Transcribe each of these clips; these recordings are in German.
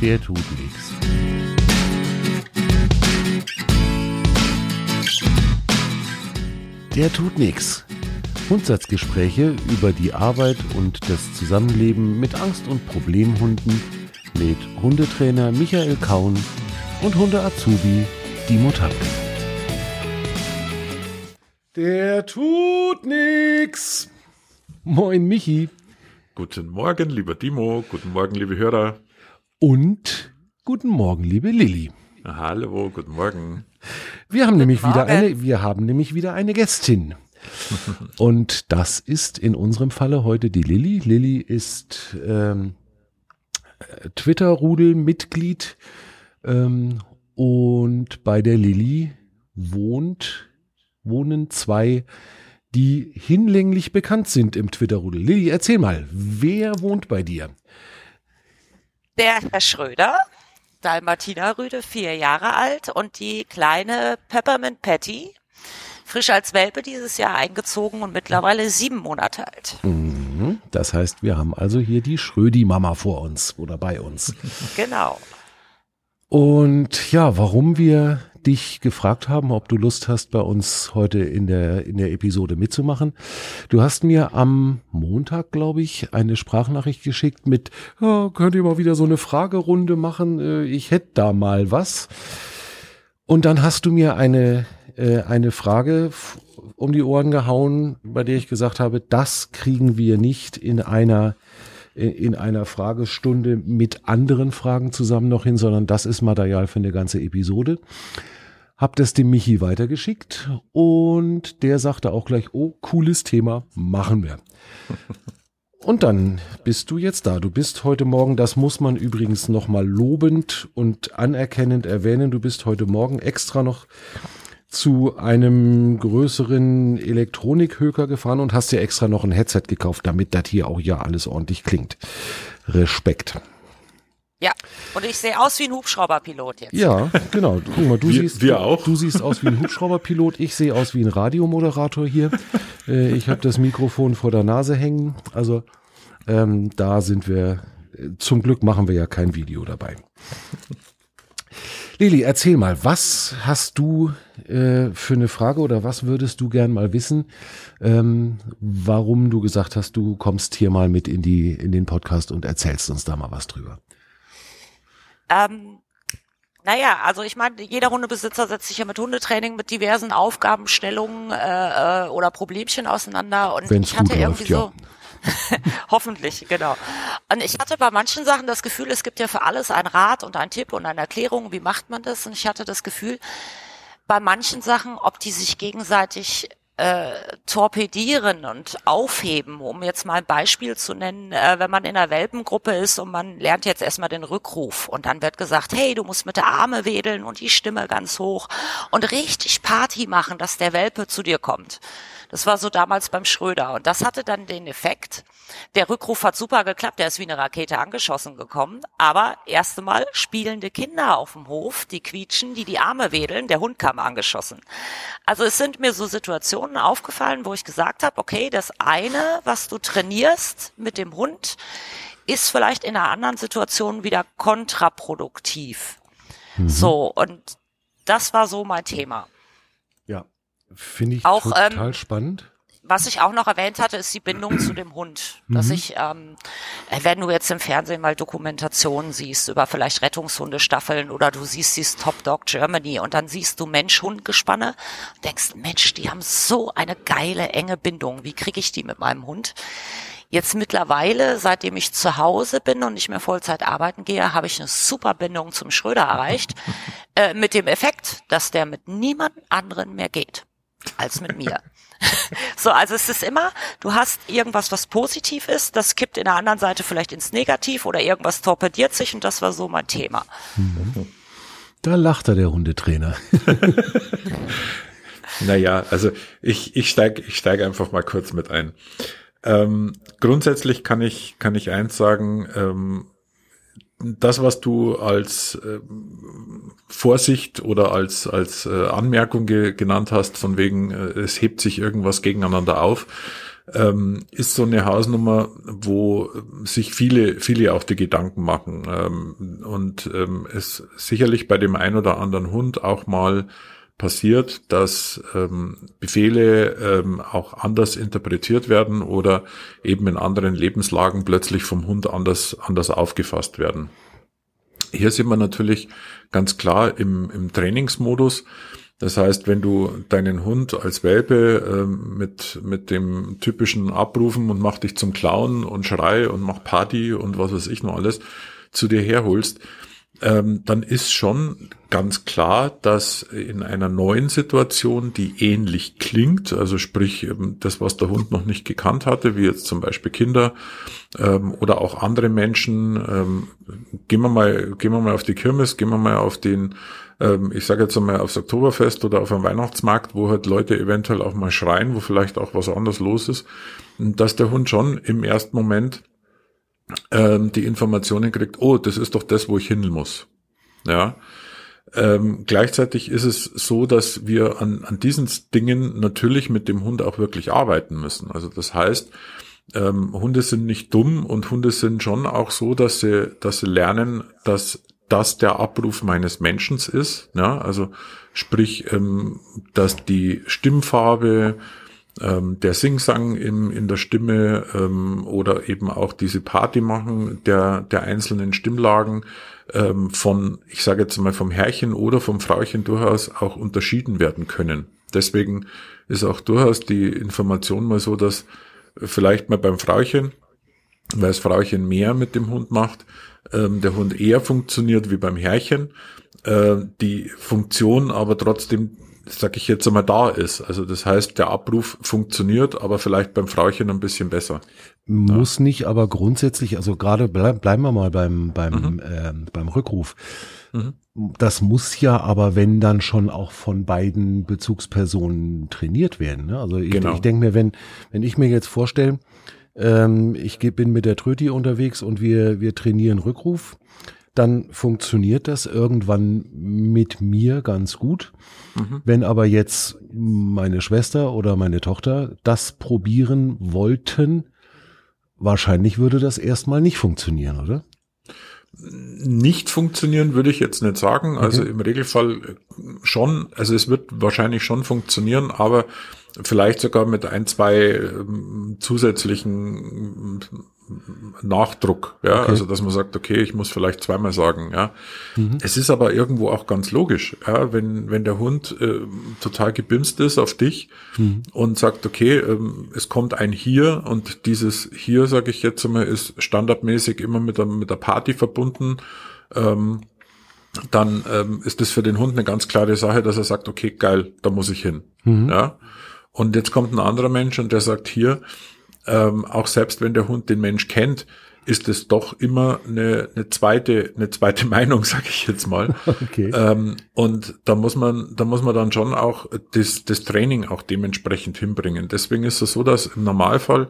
der tut nichts. Der tut nichts. Grundsatzgespräche über die Arbeit und das Zusammenleben mit Angst- und Problemhunden mit Hundetrainer Michael Kaun und Hunde-Azubi Dimo Tanke. Der tut nix. Moin Michi. Guten Morgen, lieber Dimo. Guten Morgen, liebe Hörer. Und guten Morgen, liebe Lilly. Hallo, guten Morgen. Wir haben guten nämlich Morgen. wieder eine, wir haben nämlich wieder eine Gästin. Und das ist in unserem Falle heute die Lilly. Lilly ist ähm, Twitter-Rudel-Mitglied ähm, und bei der Lilly wohnt, wohnen zwei, die hinlänglich bekannt sind im Twitter-Rudel. Lilly, erzähl mal, wer wohnt bei dir? Der Herr Schröder, Dalmatiner Rüde, vier Jahre alt und die kleine Peppermint Patty, frisch als Welpe dieses Jahr eingezogen und mittlerweile sieben Monate alt. Mhm. Das heißt, wir haben also hier die Schrödi-Mama vor uns oder bei uns. Genau. Und ja, warum wir dich gefragt haben, ob du Lust hast, bei uns heute in der, in der Episode mitzumachen. Du hast mir am Montag, glaube ich, eine Sprachnachricht geschickt mit, ja, könnt ihr mal wieder so eine Fragerunde machen? Äh, ich hätte da mal was. Und dann hast du mir eine, äh, eine Frage um die Ohren gehauen, bei der ich gesagt habe, das kriegen wir nicht in einer in einer Fragestunde mit anderen Fragen zusammen noch hin, sondern das ist Material für eine ganze Episode. Hab das dem Michi weitergeschickt und der sagte auch gleich, oh, cooles Thema, machen wir. Und dann bist du jetzt da. Du bist heute Morgen, das muss man übrigens nochmal lobend und anerkennend erwähnen, du bist heute Morgen extra noch zu einem größeren Elektronikhöker gefahren und hast dir extra noch ein Headset gekauft, damit das hier auch ja alles ordentlich klingt. Respekt. Ja, und ich sehe aus wie ein Hubschrauberpilot jetzt. Ja, genau. Guck mal, du wir, siehst, wir auch. du siehst aus wie ein Hubschrauberpilot, ich sehe aus wie ein Radiomoderator hier. Äh, ich habe das Mikrofon vor der Nase hängen. Also ähm, da sind wir. Zum Glück machen wir ja kein Video dabei. Lili, erzähl mal, was hast du äh, für eine Frage oder was würdest du gern mal wissen, ähm, warum du gesagt hast, du kommst hier mal mit in die in den Podcast und erzählst uns da mal was drüber? Ähm, naja, also ich meine, jeder Hundebesitzer setzt sich ja mit Hundetraining mit diversen Aufgabenstellungen äh, äh oder Problemchen auseinander und Wenn's ich hatte irgendwie läuft, so Hoffentlich, genau. Und ich hatte bei manchen Sachen das Gefühl, es gibt ja für alles einen Rat und einen Tipp und eine Erklärung, wie macht man das? Und ich hatte das Gefühl, bei manchen Sachen, ob die sich gegenseitig äh, torpedieren und aufheben, um jetzt mal ein Beispiel zu nennen, äh, wenn man in einer Welpengruppe ist und man lernt jetzt erstmal den Rückruf und dann wird gesagt, hey, du musst mit der Arme wedeln und die Stimme ganz hoch und richtig Party machen, dass der Welpe zu dir kommt. Das war so damals beim Schröder. Und das hatte dann den Effekt, der Rückruf hat super geklappt, der ist wie eine Rakete angeschossen gekommen. Aber erste Mal spielende Kinder auf dem Hof, die quietschen, die die Arme wedeln, der Hund kam angeschossen. Also es sind mir so Situationen aufgefallen, wo ich gesagt habe, okay, das eine, was du trainierst mit dem Hund, ist vielleicht in einer anderen Situation wieder kontraproduktiv. Mhm. So, und das war so mein Thema. Finde ich auch, total ähm, spannend. Was ich auch noch erwähnt hatte, ist die Bindung zu dem Hund. Dass Mhm. ich, ähm, äh, wenn du jetzt im Fernsehen mal Dokumentationen siehst über vielleicht Rettungshundestaffeln oder du siehst dieses Top Dog Germany und dann siehst du Mensch-Hund-Gespanne und denkst, Mensch, die haben so eine geile, enge Bindung. Wie kriege ich die mit meinem Hund? Jetzt mittlerweile, seitdem ich zu Hause bin und nicht mehr Vollzeit arbeiten gehe, habe ich eine super Bindung zum Schröder erreicht. äh, mit dem Effekt, dass der mit niemand anderen mehr geht als mit mir. so, also es ist immer, du hast irgendwas, was positiv ist, das kippt in der anderen Seite vielleicht ins Negativ oder irgendwas torpediert sich und das war so mein Thema. Da lacht er, der Hundetrainer. Naja, also ich, ich steige ich steig einfach mal kurz mit ein. Ähm, grundsätzlich kann ich, kann ich eins sagen, ähm, das, was du als ähm, Vorsicht oder als, als äh, Anmerkung ge genannt hast, von wegen, äh, es hebt sich irgendwas gegeneinander auf, ähm, ist so eine Hausnummer, wo sich viele, viele auch die Gedanken machen. Ähm, und ähm, es sicherlich bei dem ein oder anderen Hund auch mal passiert, dass ähm, Befehle ähm, auch anders interpretiert werden oder eben in anderen Lebenslagen plötzlich vom Hund anders, anders aufgefasst werden. Hier sind wir natürlich ganz klar im, im Trainingsmodus. Das heißt, wenn du deinen Hund als Welpe ähm, mit, mit dem typischen Abrufen und mach dich zum Clown und Schrei und mach Party und was weiß ich noch alles zu dir herholst, ähm, dann ist schon ganz klar, dass in einer neuen Situation, die ähnlich klingt, also sprich ähm, das, was der Hund noch nicht gekannt hatte, wie jetzt zum Beispiel Kinder ähm, oder auch andere Menschen, ähm, gehen wir mal, gehen wir mal auf die Kirmes, gehen wir mal auf den, ähm, ich sage jetzt einmal aufs Oktoberfest oder auf einen Weihnachtsmarkt, wo halt Leute eventuell auch mal schreien, wo vielleicht auch was anderes los ist, dass der Hund schon im ersten Moment ähm, die Informationen kriegt, oh, das ist doch das, wo ich hin muss. Ja. Ähm, gleichzeitig ist es so, dass wir an, an diesen Dingen natürlich mit dem Hund auch wirklich arbeiten müssen. Also das heißt, ähm, Hunde sind nicht dumm und Hunde sind schon auch so, dass sie, dass sie lernen, dass das der Abruf meines Menschen ist. Ja, also sprich, ähm, dass die Stimmfarbe, ähm, der Singsang in, in der Stimme ähm, oder eben auch diese Party machen der, der einzelnen Stimmlagen ähm, von, ich sage jetzt mal vom Herrchen oder vom Frauchen durchaus auch unterschieden werden können. Deswegen ist auch durchaus die Information mal so, dass vielleicht mal beim Frauchen, weil das Frauchen mehr mit dem Hund macht, ähm, der Hund eher funktioniert wie beim Herrchen, äh, die Funktion aber trotzdem sag ich jetzt einmal, da ist. Also das heißt, der Abruf funktioniert, aber vielleicht beim Frauchen ein bisschen besser. Muss ja. nicht, aber grundsätzlich, also gerade bleib, bleiben wir mal beim, beim, mhm. äh, beim Rückruf. Mhm. Das muss ja aber, wenn dann schon auch von beiden Bezugspersonen trainiert werden. Ne? Also ich, genau. ich denke mir, wenn, wenn ich mir jetzt vorstelle, ähm, ich bin mit der Tröti unterwegs und wir, wir trainieren Rückruf, dann funktioniert das irgendwann mit mir ganz gut. Mhm. Wenn aber jetzt meine Schwester oder meine Tochter das probieren wollten, wahrscheinlich würde das erstmal nicht funktionieren, oder? Nicht funktionieren würde ich jetzt nicht sagen. Also okay. im Regelfall schon. Also es wird wahrscheinlich schon funktionieren, aber vielleicht sogar mit ein, zwei ähm, zusätzlichen Nachdruck, ja, okay. also dass man sagt, okay, ich muss vielleicht zweimal sagen, ja. Mhm. Es ist aber irgendwo auch ganz logisch, ja, wenn wenn der Hund äh, total gebimst ist auf dich mhm. und sagt, okay, ähm, es kommt ein hier und dieses hier, sage ich jetzt einmal, ist standardmäßig immer mit der mit der Party verbunden. Ähm, dann ähm, ist das für den Hund eine ganz klare Sache, dass er sagt, okay, geil, da muss ich hin. Mhm. Ja. Und jetzt kommt ein anderer Mensch und der sagt hier, ähm, auch selbst wenn der Hund den Mensch kennt, ist es doch immer eine, eine zweite, eine zweite Meinung, sage ich jetzt mal. Okay. Ähm, und da muss man, da muss man dann schon auch das, das Training auch dementsprechend hinbringen. Deswegen ist es so, dass im Normalfall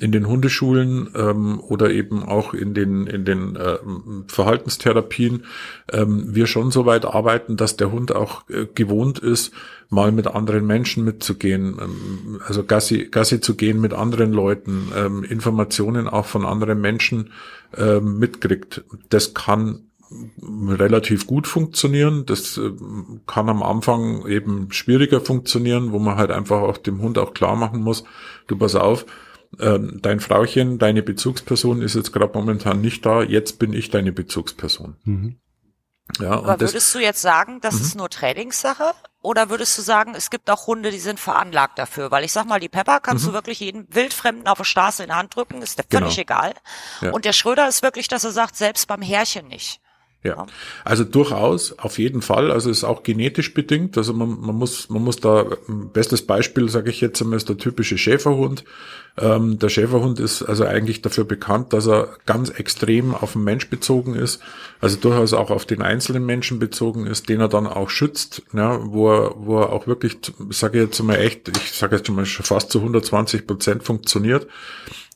in den Hundeschulen ähm, oder eben auch in den in den äh, Verhaltenstherapien ähm, wir schon so weit arbeiten, dass der Hund auch äh, gewohnt ist, mal mit anderen Menschen mitzugehen, ähm, also Gassi, Gassi zu gehen mit anderen Leuten, ähm, Informationen auch von anderen Menschen ähm, mitkriegt. Das kann relativ gut funktionieren. Das äh, kann am Anfang eben schwieriger funktionieren, wo man halt einfach auch dem Hund auch klar machen muss, du pass auf, ähm, dein Frauchen, deine Bezugsperson ist jetzt gerade momentan nicht da, jetzt bin ich deine Bezugsperson. Mhm. Ja, Aber würdest das, du jetzt sagen, das mhm. ist nur Trainingssache? Oder würdest du sagen, es gibt auch Hunde, die sind veranlagt dafür? Weil ich sag mal, die Pepper kannst mhm. du wirklich jeden Wildfremden auf der Straße in die Hand drücken, ist der völlig genau. egal. Ja. Und der Schröder ist wirklich, dass er sagt, selbst beim Härchen nicht. Ja, also durchaus, auf jeden Fall. Also ist auch genetisch bedingt. Also man, man muss, man muss da, bestes Beispiel, sage ich jetzt einmal, ist der typische Schäferhund. Ähm, der Schäferhund ist also eigentlich dafür bekannt, dass er ganz extrem auf den Mensch bezogen ist. Also durchaus auch auf den einzelnen Menschen bezogen ist, den er dann auch schützt, ja, wo er, wo er auch wirklich, sage ich jetzt mal echt, ich sage jetzt schon mal fast zu 120 Prozent funktioniert.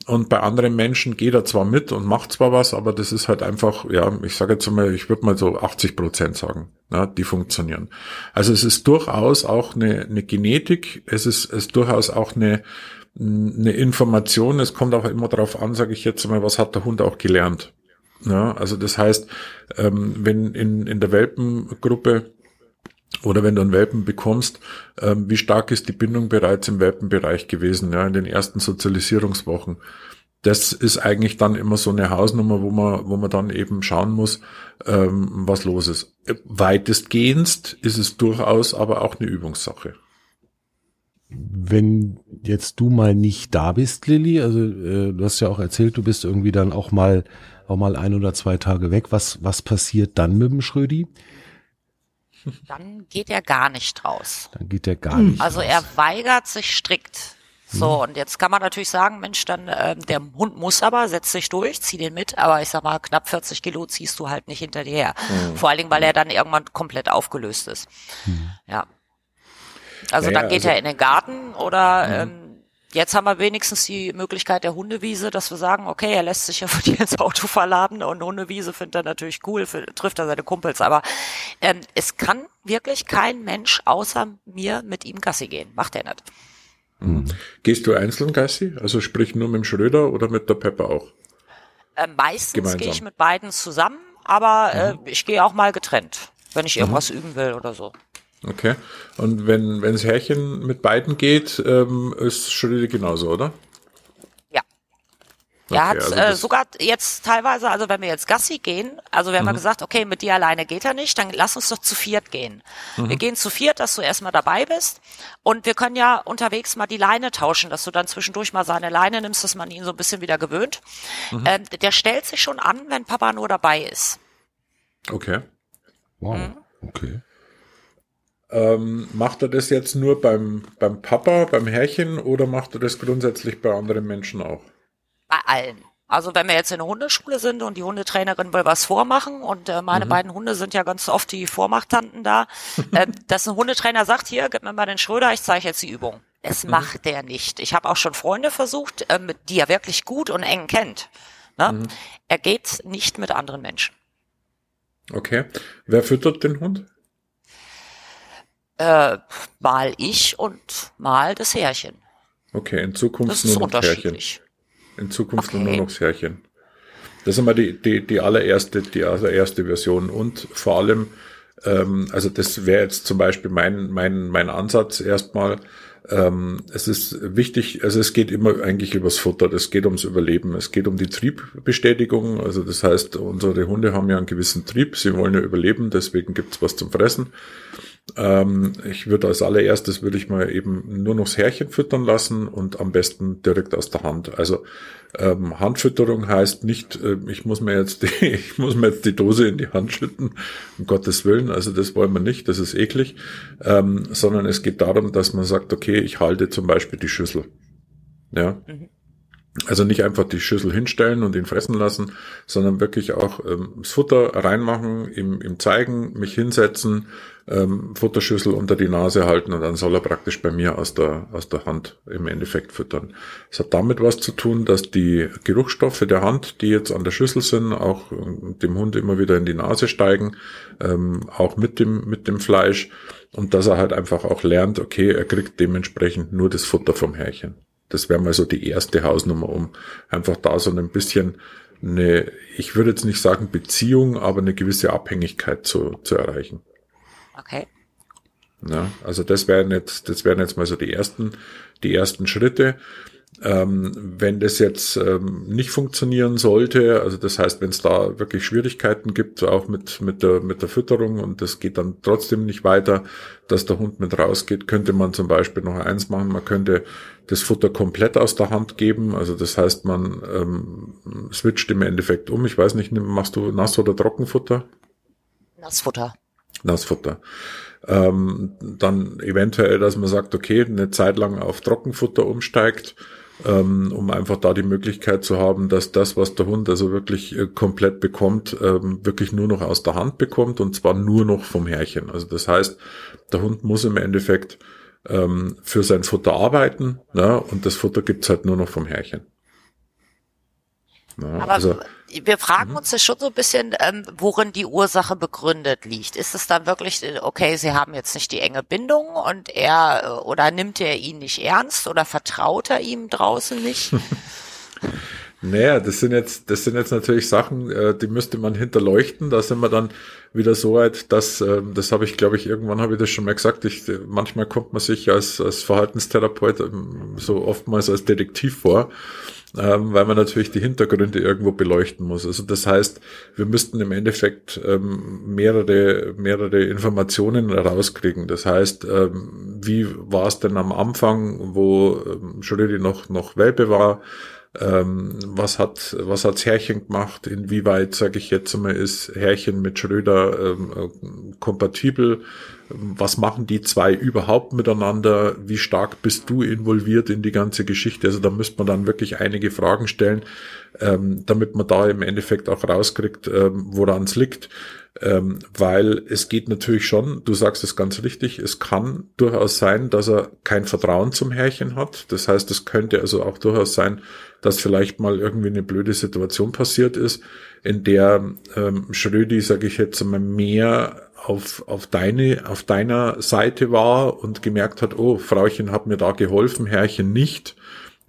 Und bei anderen Menschen geht er zwar mit und macht zwar was, aber das ist halt einfach, ja, ich sage jetzt mal, ich würde mal so 80 Prozent sagen, ja, die funktionieren. Also es ist durchaus auch eine, eine Genetik, es ist, es ist durchaus auch eine, eine Information. Es kommt auch immer darauf an, sage ich jetzt mal, was hat der Hund auch gelernt. Ja, also das heißt, ähm, wenn in, in der Welpengruppe oder wenn du einen Welpen bekommst, ähm, wie stark ist die Bindung bereits im Welpenbereich gewesen, ja, in den ersten Sozialisierungswochen. Das ist eigentlich dann immer so eine Hausnummer, wo man, wo man dann eben schauen muss, ähm, was los ist. Weitestgehend ist es durchaus aber auch eine Übungssache. Wenn jetzt du mal nicht da bist, Lilly, also äh, du hast ja auch erzählt, du bist irgendwie dann auch mal auch mal ein oder zwei Tage weg. Was was passiert dann mit dem Schrödi? Dann geht er gar nicht raus. Dann geht er gar nicht. Also raus. er weigert sich strikt. So, und jetzt kann man natürlich sagen, Mensch, dann äh, der Hund muss aber, setz dich durch, zieh den mit, aber ich sag mal, knapp 40 Kilo ziehst du halt nicht hinter dir her. Vor allen Dingen, weil er dann irgendwann komplett aufgelöst ist. Ja. Also Naja, dann geht also- er in den Garten oder ähm, jetzt haben wir wenigstens die Möglichkeit der Hundewiese, dass wir sagen, okay, er lässt sich ja von dir ins Auto verladen und Hundewiese findet er natürlich cool, für, trifft er seine Kumpels, aber ähm, es kann wirklich kein Mensch außer mir mit ihm Gassi gehen. Macht er nicht. Gehst du einzeln, Gassi? Also sprich nur mit dem Schröder oder mit der Pepper auch? Äh, meistens gehe ich mit beiden zusammen, aber äh, ich gehe auch mal getrennt, wenn ich irgendwas üben will oder so. Okay. Und wenn wenn das Härchen mit beiden geht, ähm, ist Schröder genauso, oder? Ja. Er hat also äh, sogar jetzt teilweise, also wenn wir jetzt Gassi gehen, also wir haben ja gesagt, okay, mit dir alleine geht er nicht, dann lass uns doch zu viert gehen. Wir gehen zu viert, dass du erstmal dabei bist und wir können ja unterwegs mal die Leine tauschen, dass du dann zwischendurch mal seine Leine nimmst, dass man ihn so ein bisschen wieder gewöhnt. Ähm, der stellt sich schon an, wenn Papa nur dabei ist. Okay. Wow. Mhm. Okay. Ähm, macht er das jetzt nur beim, beim Papa, beim Härchen oder macht er das grundsätzlich bei anderen Menschen auch? Bei allen. Also wenn wir jetzt in der Hundeschule sind und die Hundetrainerin will was vormachen und äh, meine beiden Hunde sind ja ganz oft die Vormachtanten da, äh, dass ein Hundetrainer sagt, hier, gib mir mal den Schröder, ich zeige jetzt die Übung. Es macht der nicht. Ich habe auch schon Freunde versucht, äh, mit, die er wirklich gut und eng kennt. Ne? Er geht nicht mit anderen Menschen. Okay. Wer füttert den Hund? Äh, mal ich und mal das Härchen. Okay, in Zukunft Das nur noch Härchen. unterschiedlich. In Zukunft Okay. nur noch das Härchen. Das ist immer die, die, die allererste, die allererste Version. Und vor allem, ähm, also das wäre jetzt zum Beispiel mein, mein, mein Ansatz erstmal. Ähm, es ist wichtig, also es geht immer eigentlich übers Futter, es geht ums Überleben, es geht um die Triebbestätigung. Also das heißt, unsere Hunde haben ja einen gewissen Trieb, sie wollen ja überleben, deswegen gibt's was zum Fressen. Ähm, ich würde als allererstes würde ich mal eben nur noch das Härchen füttern lassen und am besten direkt aus der Hand. Also ähm, Handfütterung heißt nicht, äh, ich muss mir jetzt die, ich muss mir jetzt die Dose in die Hand schütten, um Gottes Willen. Also das wollen wir nicht, das ist eklig, ähm, sondern es geht darum, dass man sagt, okay, ich halte zum Beispiel die Schüssel. Ja. Also nicht einfach die Schüssel hinstellen und ihn fressen lassen, sondern wirklich auch ähm, das Futter reinmachen, ihm, ihm zeigen, mich hinsetzen, ähm, Futterschüssel unter die Nase halten und dann soll er praktisch bei mir aus der, aus der Hand im Endeffekt füttern. Es hat damit was zu tun, dass die Geruchsstoffe der Hand, die jetzt an der Schüssel sind, auch ähm, dem Hund immer wieder in die Nase steigen, ähm, auch mit dem, mit dem Fleisch und dass er halt einfach auch lernt, okay, er kriegt dementsprechend nur das Futter vom Härchen. Das wäre mal so die erste Hausnummer, um einfach da so ein bisschen eine, ich würde jetzt nicht sagen Beziehung, aber eine gewisse Abhängigkeit zu, zu erreichen. Okay. Ja, also das wären jetzt, das wären jetzt mal so die ersten, die ersten Schritte. Ähm, wenn das jetzt ähm, nicht funktionieren sollte, also das heißt, wenn es da wirklich Schwierigkeiten gibt, auch mit, mit, der, mit der Fütterung und das geht dann trotzdem nicht weiter, dass der Hund mit rausgeht, könnte man zum Beispiel noch eins machen, man könnte das Futter komplett aus der Hand geben, also das heißt, man ähm, switcht im Endeffekt um. Ich weiß nicht, machst du Nass- oder Trockenfutter? Nassfutter. Nassfutter. Ähm, dann eventuell, dass man sagt, okay, eine Zeit lang auf Trockenfutter umsteigt, ähm, um einfach da die Möglichkeit zu haben, dass das, was der Hund also wirklich äh, komplett bekommt, ähm, wirklich nur noch aus der Hand bekommt und zwar nur noch vom Härchen. Also das heißt, der Hund muss im Endeffekt ähm, für sein Futter arbeiten ja, und das Futter gibt's halt nur noch vom Härchen. Na, Aber also, wir fragen mhm. uns ja schon so ein bisschen, ähm, worin die Ursache begründet liegt. Ist es dann wirklich, okay, Sie haben jetzt nicht die enge Bindung und er äh, oder nimmt er ihn nicht ernst oder vertraut er ihm draußen nicht? Naja, das sind jetzt, das sind jetzt natürlich Sachen, äh, die müsste man hinterleuchten. Da sind wir dann wieder so weit, dass, äh, das habe ich, glaube ich, irgendwann habe ich das schon mal gesagt. Ich, manchmal kommt man sich als, als Verhaltenstherapeut ähm, so oftmals als Detektiv vor, ähm, weil man natürlich die Hintergründe irgendwo beleuchten muss. Also das heißt, wir müssten im Endeffekt ähm, mehrere, mehrere Informationen rauskriegen. Das heißt, ähm, wie war es denn am Anfang, wo ähm, Schrödi noch, noch Welpe war? Ähm, was hat was hat's Herrchen gemacht? Inwieweit, sage ich jetzt mal, ist Herrchen mit Schröder ähm, äh, kompatibel? Was machen die zwei überhaupt miteinander? Wie stark bist du involviert in die ganze Geschichte? Also da müsste man dann wirklich einige Fragen stellen, ähm, damit man da im Endeffekt auch rauskriegt, ähm, woran es liegt. Ähm, weil es geht natürlich schon, du sagst es ganz richtig, es kann durchaus sein, dass er kein Vertrauen zum Herrchen hat. Das heißt, es könnte also auch durchaus sein, dass vielleicht mal irgendwie eine blöde Situation passiert ist, in der ähm, Schrödi, sage ich jetzt mal, mehr auf, auf deine, auf deiner Seite war und gemerkt hat, oh, Frauchen hat mir da geholfen, Herrchen nicht.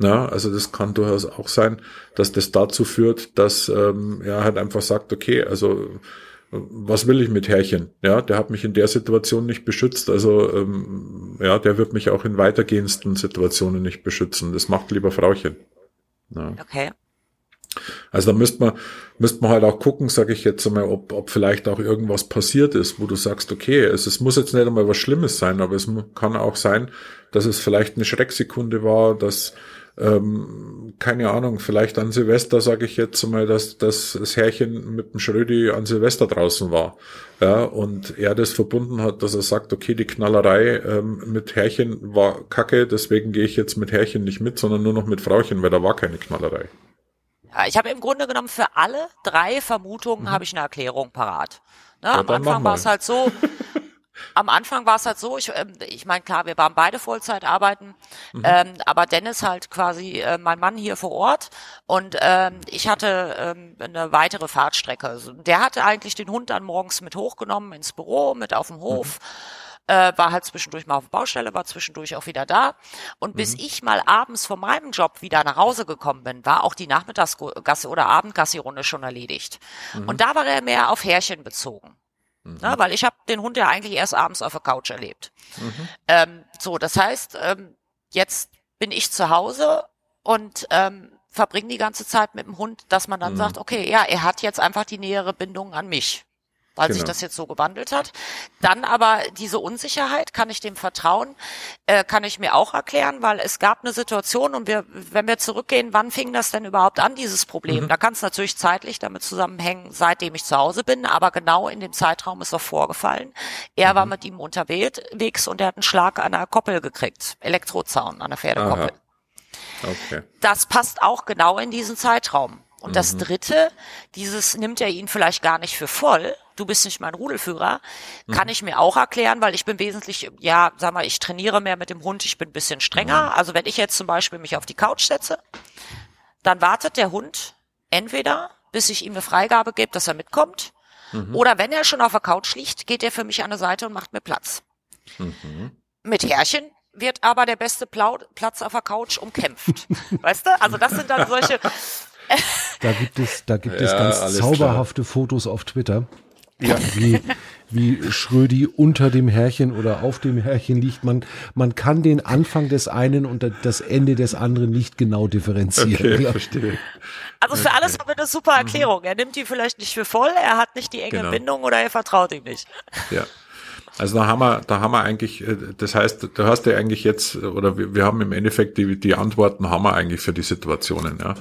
Na, also das kann durchaus auch sein, dass das dazu führt, dass ähm, er halt einfach sagt, okay, also was will ich mit Herrchen? Ja, der hat mich in der Situation nicht beschützt, also ähm, ja, der wird mich auch in weitergehendsten Situationen nicht beschützen. Das macht lieber Frauchen. Ja. Okay. Also da müsste man, müsste man halt auch gucken, sage ich jetzt einmal, ob, ob vielleicht auch irgendwas passiert ist, wo du sagst, okay, es, es muss jetzt nicht einmal was Schlimmes sein, aber es kann auch sein, dass es vielleicht eine Schrecksekunde war, dass ähm, keine Ahnung, vielleicht an Silvester sage ich jetzt mal, dass, dass das Herrchen mit dem Schrödi an Silvester draußen war. Ja, und er das verbunden hat, dass er sagt, okay, die Knallerei ähm, mit Herrchen war kacke, deswegen gehe ich jetzt mit Herrchen nicht mit, sondern nur noch mit Frauchen, weil da war keine Knallerei. Ja, ich habe im Grunde genommen für alle drei Vermutungen mhm. habe ich eine Erklärung parat. Ne, ja, am Anfang war es halt so, am Anfang war es halt so, ich, ähm, ich meine, klar, wir waren beide Vollzeit arbeiten, mhm. ähm, aber Dennis halt quasi äh, mein Mann hier vor Ort und ähm, ich hatte ähm, eine weitere Fahrtstrecke. Also, der hatte eigentlich den Hund dann morgens mit hochgenommen ins Büro, mit auf dem Hof. Mhm äh, war halt zwischendurch mal auf der Baustelle, war zwischendurch auch wieder da. Und bis mhm. ich mal abends von meinem Job wieder nach Hause gekommen bin, war auch die Nachmittagsgasse oder Abendgassi-Runde schon erledigt. Mhm. Und da war er mehr auf Härchen bezogen. Mhm. Na, weil ich habe den Hund ja eigentlich erst abends auf der Couch erlebt. Mhm. Ähm, so, das heißt, ähm, jetzt bin ich zu Hause und ähm, verbringe die ganze Zeit mit dem Hund, dass man dann mhm. sagt, okay, ja, er hat jetzt einfach die nähere Bindung an mich weil genau. sich das jetzt so gewandelt hat. Dann aber diese Unsicherheit, kann ich dem vertrauen, äh, kann ich mir auch erklären, weil es gab eine Situation und wir, wenn wir zurückgehen, wann fing das denn überhaupt an, dieses Problem? Mhm. Da kann es natürlich zeitlich damit zusammenhängen, seitdem ich zu Hause bin, aber genau in dem Zeitraum ist er vorgefallen. Er mhm. war mit ihm unterwegs und er hat einen Schlag an der Koppel gekriegt, Elektrozaun an der Pferdekoppel. Okay. Das passt auch genau in diesen Zeitraum. Und mhm. das dritte, dieses nimmt er ihn vielleicht gar nicht für voll, du bist nicht mein Rudelführer, mhm. kann ich mir auch erklären, weil ich bin wesentlich, ja, sag mal, ich trainiere mehr mit dem Hund, ich bin ein bisschen strenger. Mhm. Also wenn ich jetzt zum Beispiel mich auf die Couch setze, dann wartet der Hund entweder, bis ich ihm eine Freigabe gebe, dass er mitkommt, mhm. oder wenn er schon auf der Couch liegt, geht er für mich an der Seite und macht mir Platz. Mhm. Mit Herrchen wird aber der beste Platz auf der Couch umkämpft. weißt du? Also das sind dann solche. da gibt es, da gibt ja, es ganz zauberhafte klar. Fotos auf Twitter. Ja. Wie, wie Schrödi unter dem Härchen oder auf dem Härchen liegt. Man, man kann den Anfang des einen und das Ende des anderen nicht genau differenzieren. Okay, verstehe. Also für alles haben wir eine super Erklärung. Er nimmt die vielleicht nicht für voll, er hat nicht die enge genau. Bindung oder er vertraut ihm nicht. Ja. Also da haben wir, da haben wir eigentlich, äh, das heißt, du hast ja eigentlich jetzt, oder wir, wir haben im Endeffekt die, die Antworten haben wir eigentlich für die Situationen, ja.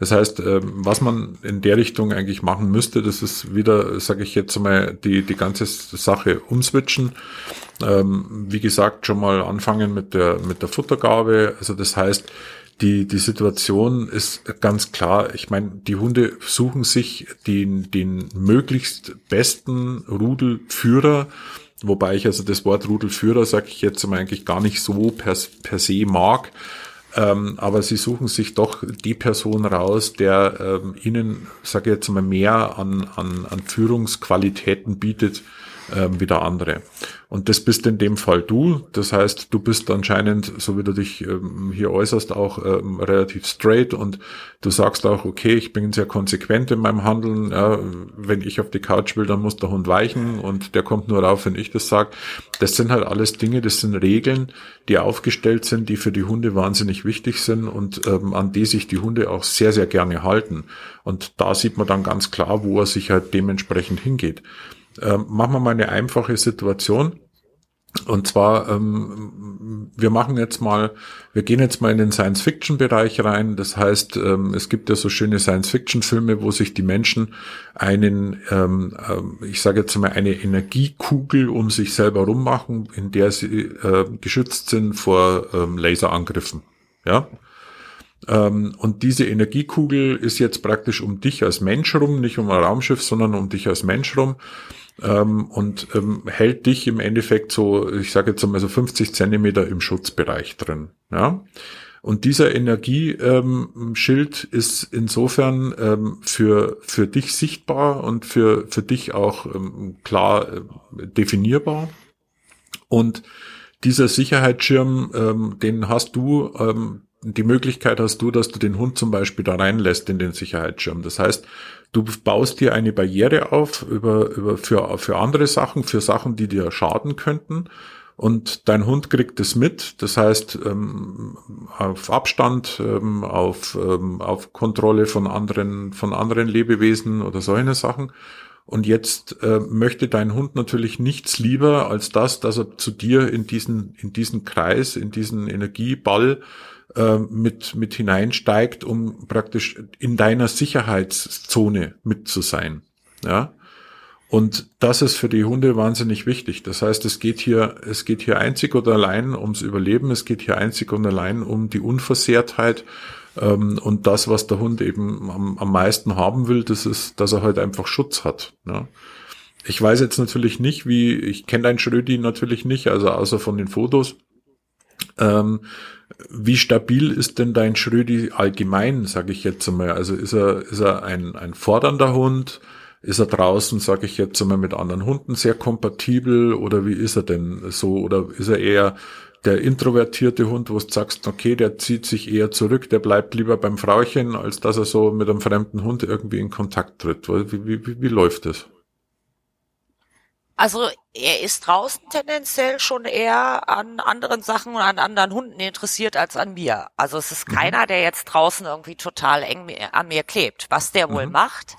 Das heißt, ähm, was man in der Richtung eigentlich machen müsste, das ist wieder, sage ich jetzt mal, die, die ganze Sache umswitchen. Ähm, wie gesagt, schon mal anfangen mit der, mit der Futtergabe. Also das heißt, die, die Situation ist ganz klar. Ich meine, die Hunde suchen sich den, den möglichst besten Rudelführer Wobei ich also das Wort Rudelführer, sage ich jetzt mal, eigentlich gar nicht so per, per se mag, ähm, aber sie suchen sich doch die Person raus, der ähm, ihnen, sage ich jetzt mal, mehr an, an, an Führungsqualitäten bietet, ähm, wie der andere. Und das bist in dem Fall du. Das heißt, du bist anscheinend, so wie du dich ähm, hier äußerst, auch ähm, relativ straight und du sagst auch, okay, ich bin sehr konsequent in meinem Handeln. Ja, wenn ich auf die Couch will, dann muss der Hund weichen und der kommt nur rauf, wenn ich das sage. Das sind halt alles Dinge, das sind Regeln, die aufgestellt sind, die für die Hunde wahnsinnig wichtig sind und ähm, an die sich die Hunde auch sehr, sehr gerne halten. Und da sieht man dann ganz klar, wo er sich halt dementsprechend hingeht. Ähm, machen wir mal eine einfache Situation. Und zwar, ähm, wir machen jetzt mal, wir gehen jetzt mal in den Science-Fiction-Bereich rein. Das heißt, ähm, es gibt ja so schöne Science-Fiction-Filme, wo sich die Menschen einen, ähm, äh, ich sage jetzt mal, eine Energiekugel um sich selber rummachen, in der sie äh, geschützt sind vor ähm, Laserangriffen. Ja. Ähm, und diese Energiekugel ist jetzt praktisch um dich als Mensch rum, nicht um ein Raumschiff, sondern um dich als Mensch rum ähm, und ähm, hält dich im Endeffekt so, ich sage jetzt mal so 50 Zentimeter im Schutzbereich drin. Ja. Und dieser Energieschild ist insofern für, für dich sichtbar und für, für dich auch klar äh, definierbar. Und dieser Sicherheitsschirm, den hast du, die Möglichkeit hast du, dass du den Hund zum Beispiel da reinlässt in den Sicherheitsschirm. Das heißt, Du baust dir eine Barriere auf über, über für, für andere Sachen, für Sachen, die dir schaden könnten. Und dein Hund kriegt es mit. Das heißt, ähm, auf Abstand, ähm, auf, ähm, auf Kontrolle von anderen, von anderen Lebewesen oder solche Sachen. Und jetzt äh, möchte dein Hund natürlich nichts lieber als das, dass er zu dir in diesen, in diesen Kreis, in diesen Energieball äh, mit, mit hineinsteigt, um praktisch in deiner Sicherheitszone mit zu sein. Ja. Und das ist für die Hunde wahnsinnig wichtig. Das heißt, es geht hier, es geht hier einzig und allein ums Überleben. Es geht hier einzig und allein um die Unversehrtheit. Ähm, und das, was der Hund eben am, am meisten haben will, das ist, dass er halt einfach Schutz hat. Ja. Ich weiß jetzt natürlich nicht, wie, ich kenne dein Schrödi natürlich nicht, also außer von den Fotos. Ähm, wie stabil ist denn dein Schrödi allgemein, sage ich jetzt einmal? Also ist er, ist er ein, ein fordernder Hund? Ist er draußen, sage ich jetzt einmal, mit anderen Hunden sehr kompatibel oder wie ist er denn so? Oder ist er eher der introvertierte Hund, wo du sagst, okay, der zieht sich eher zurück, der bleibt lieber beim Frauchen, als dass er so mit einem fremden Hund irgendwie in Kontakt tritt? Wie, wie, wie, wie läuft das? Also er ist draußen tendenziell schon eher an anderen Sachen und an anderen Hunden interessiert als an mir. Also es ist mhm. keiner, der jetzt draußen irgendwie total eng an mir klebt. Was der wohl mhm. macht,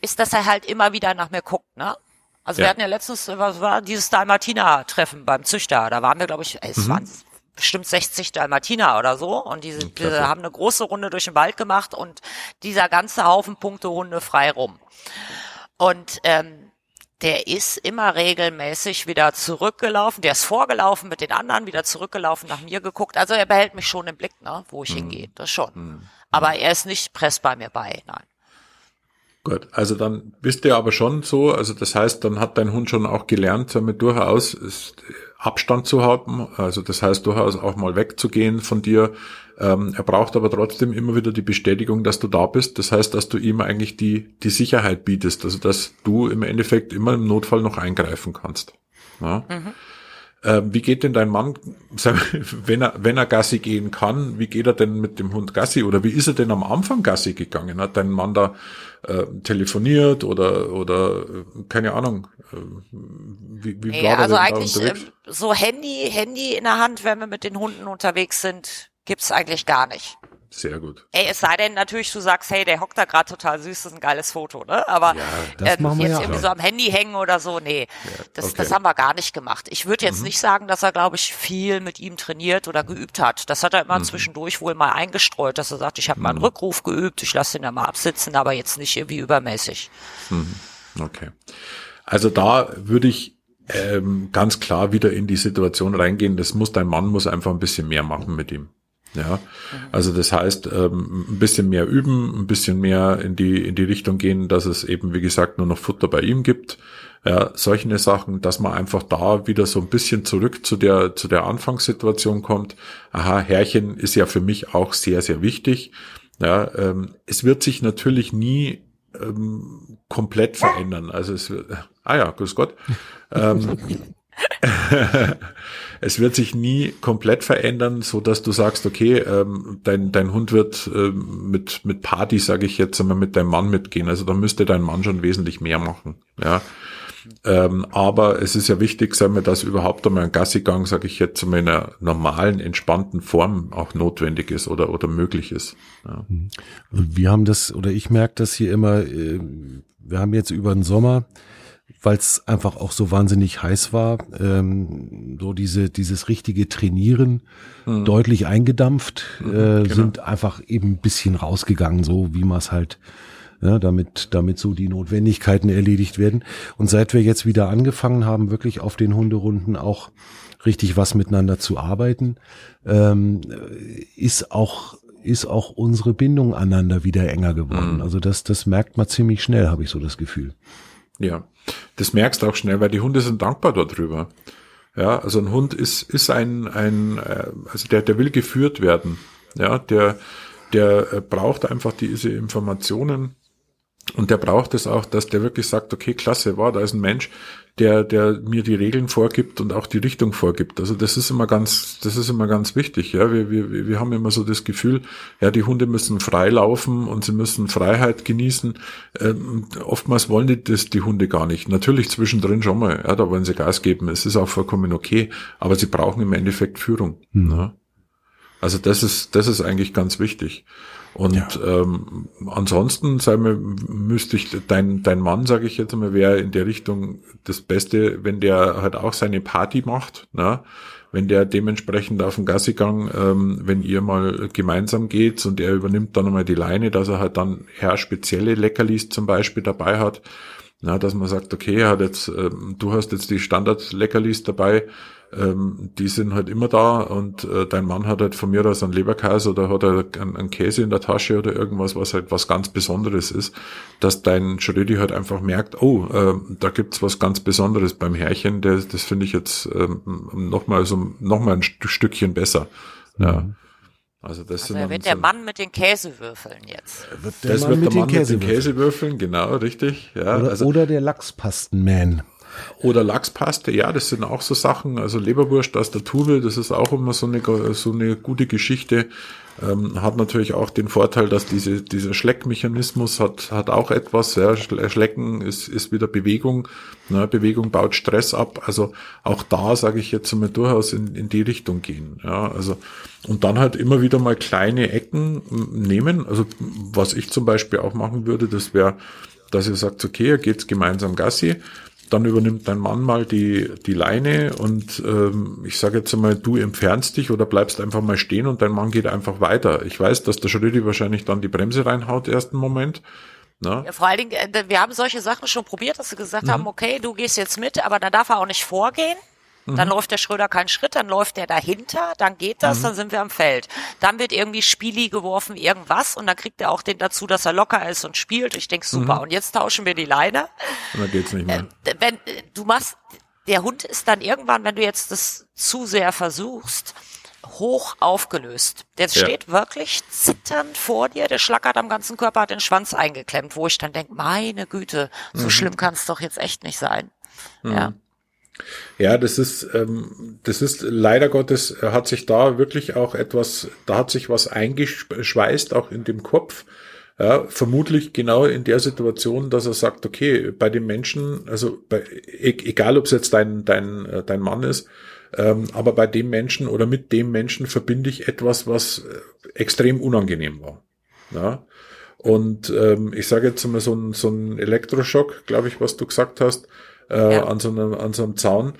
ist, dass er halt immer wieder nach mir guckt, ne? Also ja. wir hatten ja letztens, was war dieses Dalmatiner-Treffen beim Züchter. Da waren wir, glaube ich, es mhm. waren bestimmt 60 Dalmatiner oder so und diese, diese haben eine große Runde durch den Wald gemacht und dieser ganze Haufen Punktehunde frei rum. Und ähm, der ist immer regelmäßig wieder zurückgelaufen. Der ist vorgelaufen mit den anderen, wieder zurückgelaufen, nach mir geguckt. Also er behält mich schon im Blick, ne, wo ich mhm. hingehe. Das schon. Mhm. Aber er ist nicht presst bei mir bei, nein. Gut, also dann bist du aber schon so, also das heißt, dann hat dein Hund schon auch gelernt, damit durchaus Abstand zu haben, also das heißt durchaus auch mal wegzugehen von dir, ähm, er braucht aber trotzdem immer wieder die Bestätigung, dass du da bist. Das heißt, dass du ihm eigentlich die, die Sicherheit bietest, also dass du im Endeffekt immer im Notfall noch eingreifen kannst. Ja? Mhm. Ähm, wie geht denn dein Mann, wenn er, wenn er Gassi gehen kann, wie geht er denn mit dem Hund Gassi oder wie ist er denn am Anfang Gassi gegangen? Hat dein Mann da äh, telefoniert oder, oder äh, keine Ahnung, äh, wie, wie ja, war also eigentlich ähm, so Handy, Handy in der Hand, wenn wir mit den Hunden unterwegs sind, gibt's eigentlich gar nicht. Sehr gut. Ey, es sei denn natürlich, du sagst, hey, der hockt da gerade total süß, das ist ein geiles Foto, ne? Aber ja, ähm, jetzt ja irgendwie auch. so am Handy hängen oder so, nee, ja, das, okay. das haben wir gar nicht gemacht. Ich würde jetzt mhm. nicht sagen, dass er, glaube ich, viel mit ihm trainiert oder geübt hat. Das hat er immer mhm. zwischendurch wohl mal eingestreut, dass er sagt, ich habe mal einen mhm. Rückruf geübt, ich lasse ihn ja mal absitzen, aber jetzt nicht irgendwie übermäßig. Mhm. Okay. Also da würde ich ähm, ganz klar wieder in die Situation reingehen, das muss dein Mann muss einfach ein bisschen mehr machen mit ihm. Ja, also das heißt, ähm, ein bisschen mehr üben, ein bisschen mehr in die, in die Richtung gehen, dass es eben, wie gesagt, nur noch Futter bei ihm gibt. Ja, solche Sachen, dass man einfach da wieder so ein bisschen zurück zu der, zu der Anfangssituation kommt. Aha, Herrchen ist ja für mich auch sehr, sehr wichtig. Ja, ähm, es wird sich natürlich nie ähm, komplett verändern. Also es wird, ah ja, grüß Gott. ähm, es wird sich nie komplett verändern, so dass du sagst, okay, ähm, dein, dein Hund wird ähm, mit, mit Party, sage ich jetzt einmal, mit deinem Mann mitgehen. Also da müsste dein Mann schon wesentlich mehr machen. Ja. Ähm, aber es ist ja wichtig, sagen wir, dass überhaupt einmal ein Gassigang, sage ich jetzt, in einer normalen, entspannten Form auch notwendig ist oder, oder möglich ist. Ja. Wir haben das, oder ich merke das hier immer, äh, wir haben jetzt über den Sommer weil es einfach auch so wahnsinnig heiß war, ähm, so diese dieses richtige Trainieren mhm. deutlich eingedampft, mhm, äh, genau. sind einfach eben ein bisschen rausgegangen, so wie man es halt, ja, damit damit so die Notwendigkeiten erledigt werden. Und seit wir jetzt wieder angefangen haben, wirklich auf den Hunderunden auch richtig was miteinander zu arbeiten, ähm, ist auch ist auch unsere Bindung aneinander wieder enger geworden. Mhm. Also das das merkt man ziemlich schnell, habe ich so das Gefühl. Ja, das merkst du auch schnell, weil die Hunde sind dankbar darüber. Ja, also ein Hund ist, ist ein, ein, äh, also der, der will geführt werden. Ja, der, der äh, braucht einfach diese Informationen und der braucht es auch, dass der wirklich sagt, okay, klasse, war, da ist ein Mensch, der, der mir die Regeln vorgibt und auch die Richtung vorgibt. Also das ist immer ganz, das ist immer ganz wichtig. Ja, wir, wir, wir haben immer so das Gefühl, ja, die Hunde müssen frei laufen und sie müssen Freiheit genießen. Ähm, oftmals wollen die das die Hunde gar nicht. Natürlich zwischendrin schon mal, ja, da wollen sie Gas geben. Es ist auch vollkommen okay, aber sie brauchen im Endeffekt Führung. Mhm. Ja. Also das ist, das ist eigentlich ganz wichtig. Und ja. ähm, ansonsten, sagen wir, müsste ich, dein, dein Mann, sage ich jetzt mal, wäre in der Richtung das Beste, wenn der halt auch seine Party macht, ne? wenn der dementsprechend auf den Gassigang, ähm, wenn ihr mal gemeinsam geht und er übernimmt dann einmal die Leine, dass er halt dann eher spezielle Leckerlis zum Beispiel dabei hat, na, dass man sagt, okay, er hat jetzt, ähm, du hast jetzt die Standard-Leckerlis dabei, ähm, die sind halt immer da und äh, dein Mann hat halt von mir aus einen Leberkäse oder hat er einen, einen, Käse in der Tasche oder irgendwas, was halt was ganz Besonderes ist, dass dein Schrödi halt einfach merkt, oh, äh, da gibt's was ganz Besonderes beim Herrchen, der, das finde ich jetzt ähm, nochmal so nochmal ein Stückchen besser. Mhm. Ja. Also das also sind wird der so Mann mit den Käsewürfeln jetzt. Wird das Mann wird der Mann mit den Käsewürfeln, genau, richtig. Ja, oder, also, oder der Lachspastenman. Oder Lachspaste, ja, das sind auch so Sachen. Also Leberwurst aus der Tube, das ist auch immer so eine, so eine gute Geschichte. Ähm, hat natürlich auch den Vorteil, dass diese, dieser Schleckmechanismus hat, hat auch etwas. Ja, Schlecken ist, ist wieder Bewegung. Ne? Bewegung baut Stress ab. Also auch da sage ich jetzt mal durchaus in, in die Richtung gehen. Ja, also und dann halt immer wieder mal kleine Ecken nehmen. Also was ich zum Beispiel auch machen würde, das wäre, dass ihr sagt, okay, ihr geht gemeinsam Gassi dann übernimmt dein Mann mal die, die Leine und ähm, ich sage jetzt einmal, du entfernst dich oder bleibst einfach mal stehen und dein Mann geht einfach weiter. Ich weiß, dass der Schrödi wahrscheinlich dann die Bremse reinhaut, ersten Moment. Ne? Ja, vor allen Dingen, äh, wir haben solche Sachen schon probiert, dass sie gesagt mhm. haben, okay, du gehst jetzt mit, aber dann darf er auch nicht vorgehen. Dann mhm. läuft der Schröder keinen Schritt, dann läuft der dahinter, dann geht das, mhm. dann sind wir am Feld. Dann wird irgendwie Spieli geworfen, irgendwas, und dann kriegt er auch den dazu, dass er locker ist und spielt. Ich denk super. Mhm. Und jetzt tauschen wir die Leine. Und dann geht's nicht mehr. Äh, wenn du machst, der Hund ist dann irgendwann, wenn du jetzt das zu sehr versuchst, hoch aufgelöst. Der ja. steht wirklich zitternd vor dir, der schlackert am ganzen Körper, hat den Schwanz eingeklemmt, wo ich dann denk, meine Güte, so mhm. schlimm kann es doch jetzt echt nicht sein. Mhm. Ja. Ja, das ist, ähm, das ist leider Gottes hat sich da wirklich auch etwas, da hat sich was eingeschweißt, auch in dem Kopf. Ja, vermutlich genau in der Situation, dass er sagt, okay, bei den Menschen, also bei, e-, egal ob es jetzt dein, dein, äh, dein Mann ist, ähm, aber bei dem Menschen oder mit dem Menschen verbinde ich etwas, was äh, extrem unangenehm war. Ja? Und ähm, ich sage jetzt mal so ein, so ein Elektroschock, glaube ich, was du gesagt hast, äh, ja. an, so einem, an so einem Zaun,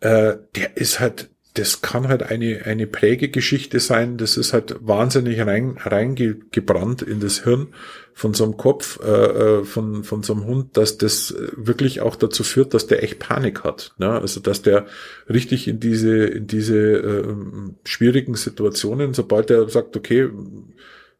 äh, der ist halt, das kann halt eine, eine Prägegeschichte sein, das ist halt wahnsinnig rein, reingebrannt in das Hirn von so einem Kopf, äh, äh, von, von so einem Hund, dass das wirklich auch dazu führt, dass der echt Panik hat. Ne? Also dass der richtig in diese, in diese äh, schwierigen Situationen, sobald er sagt, okay,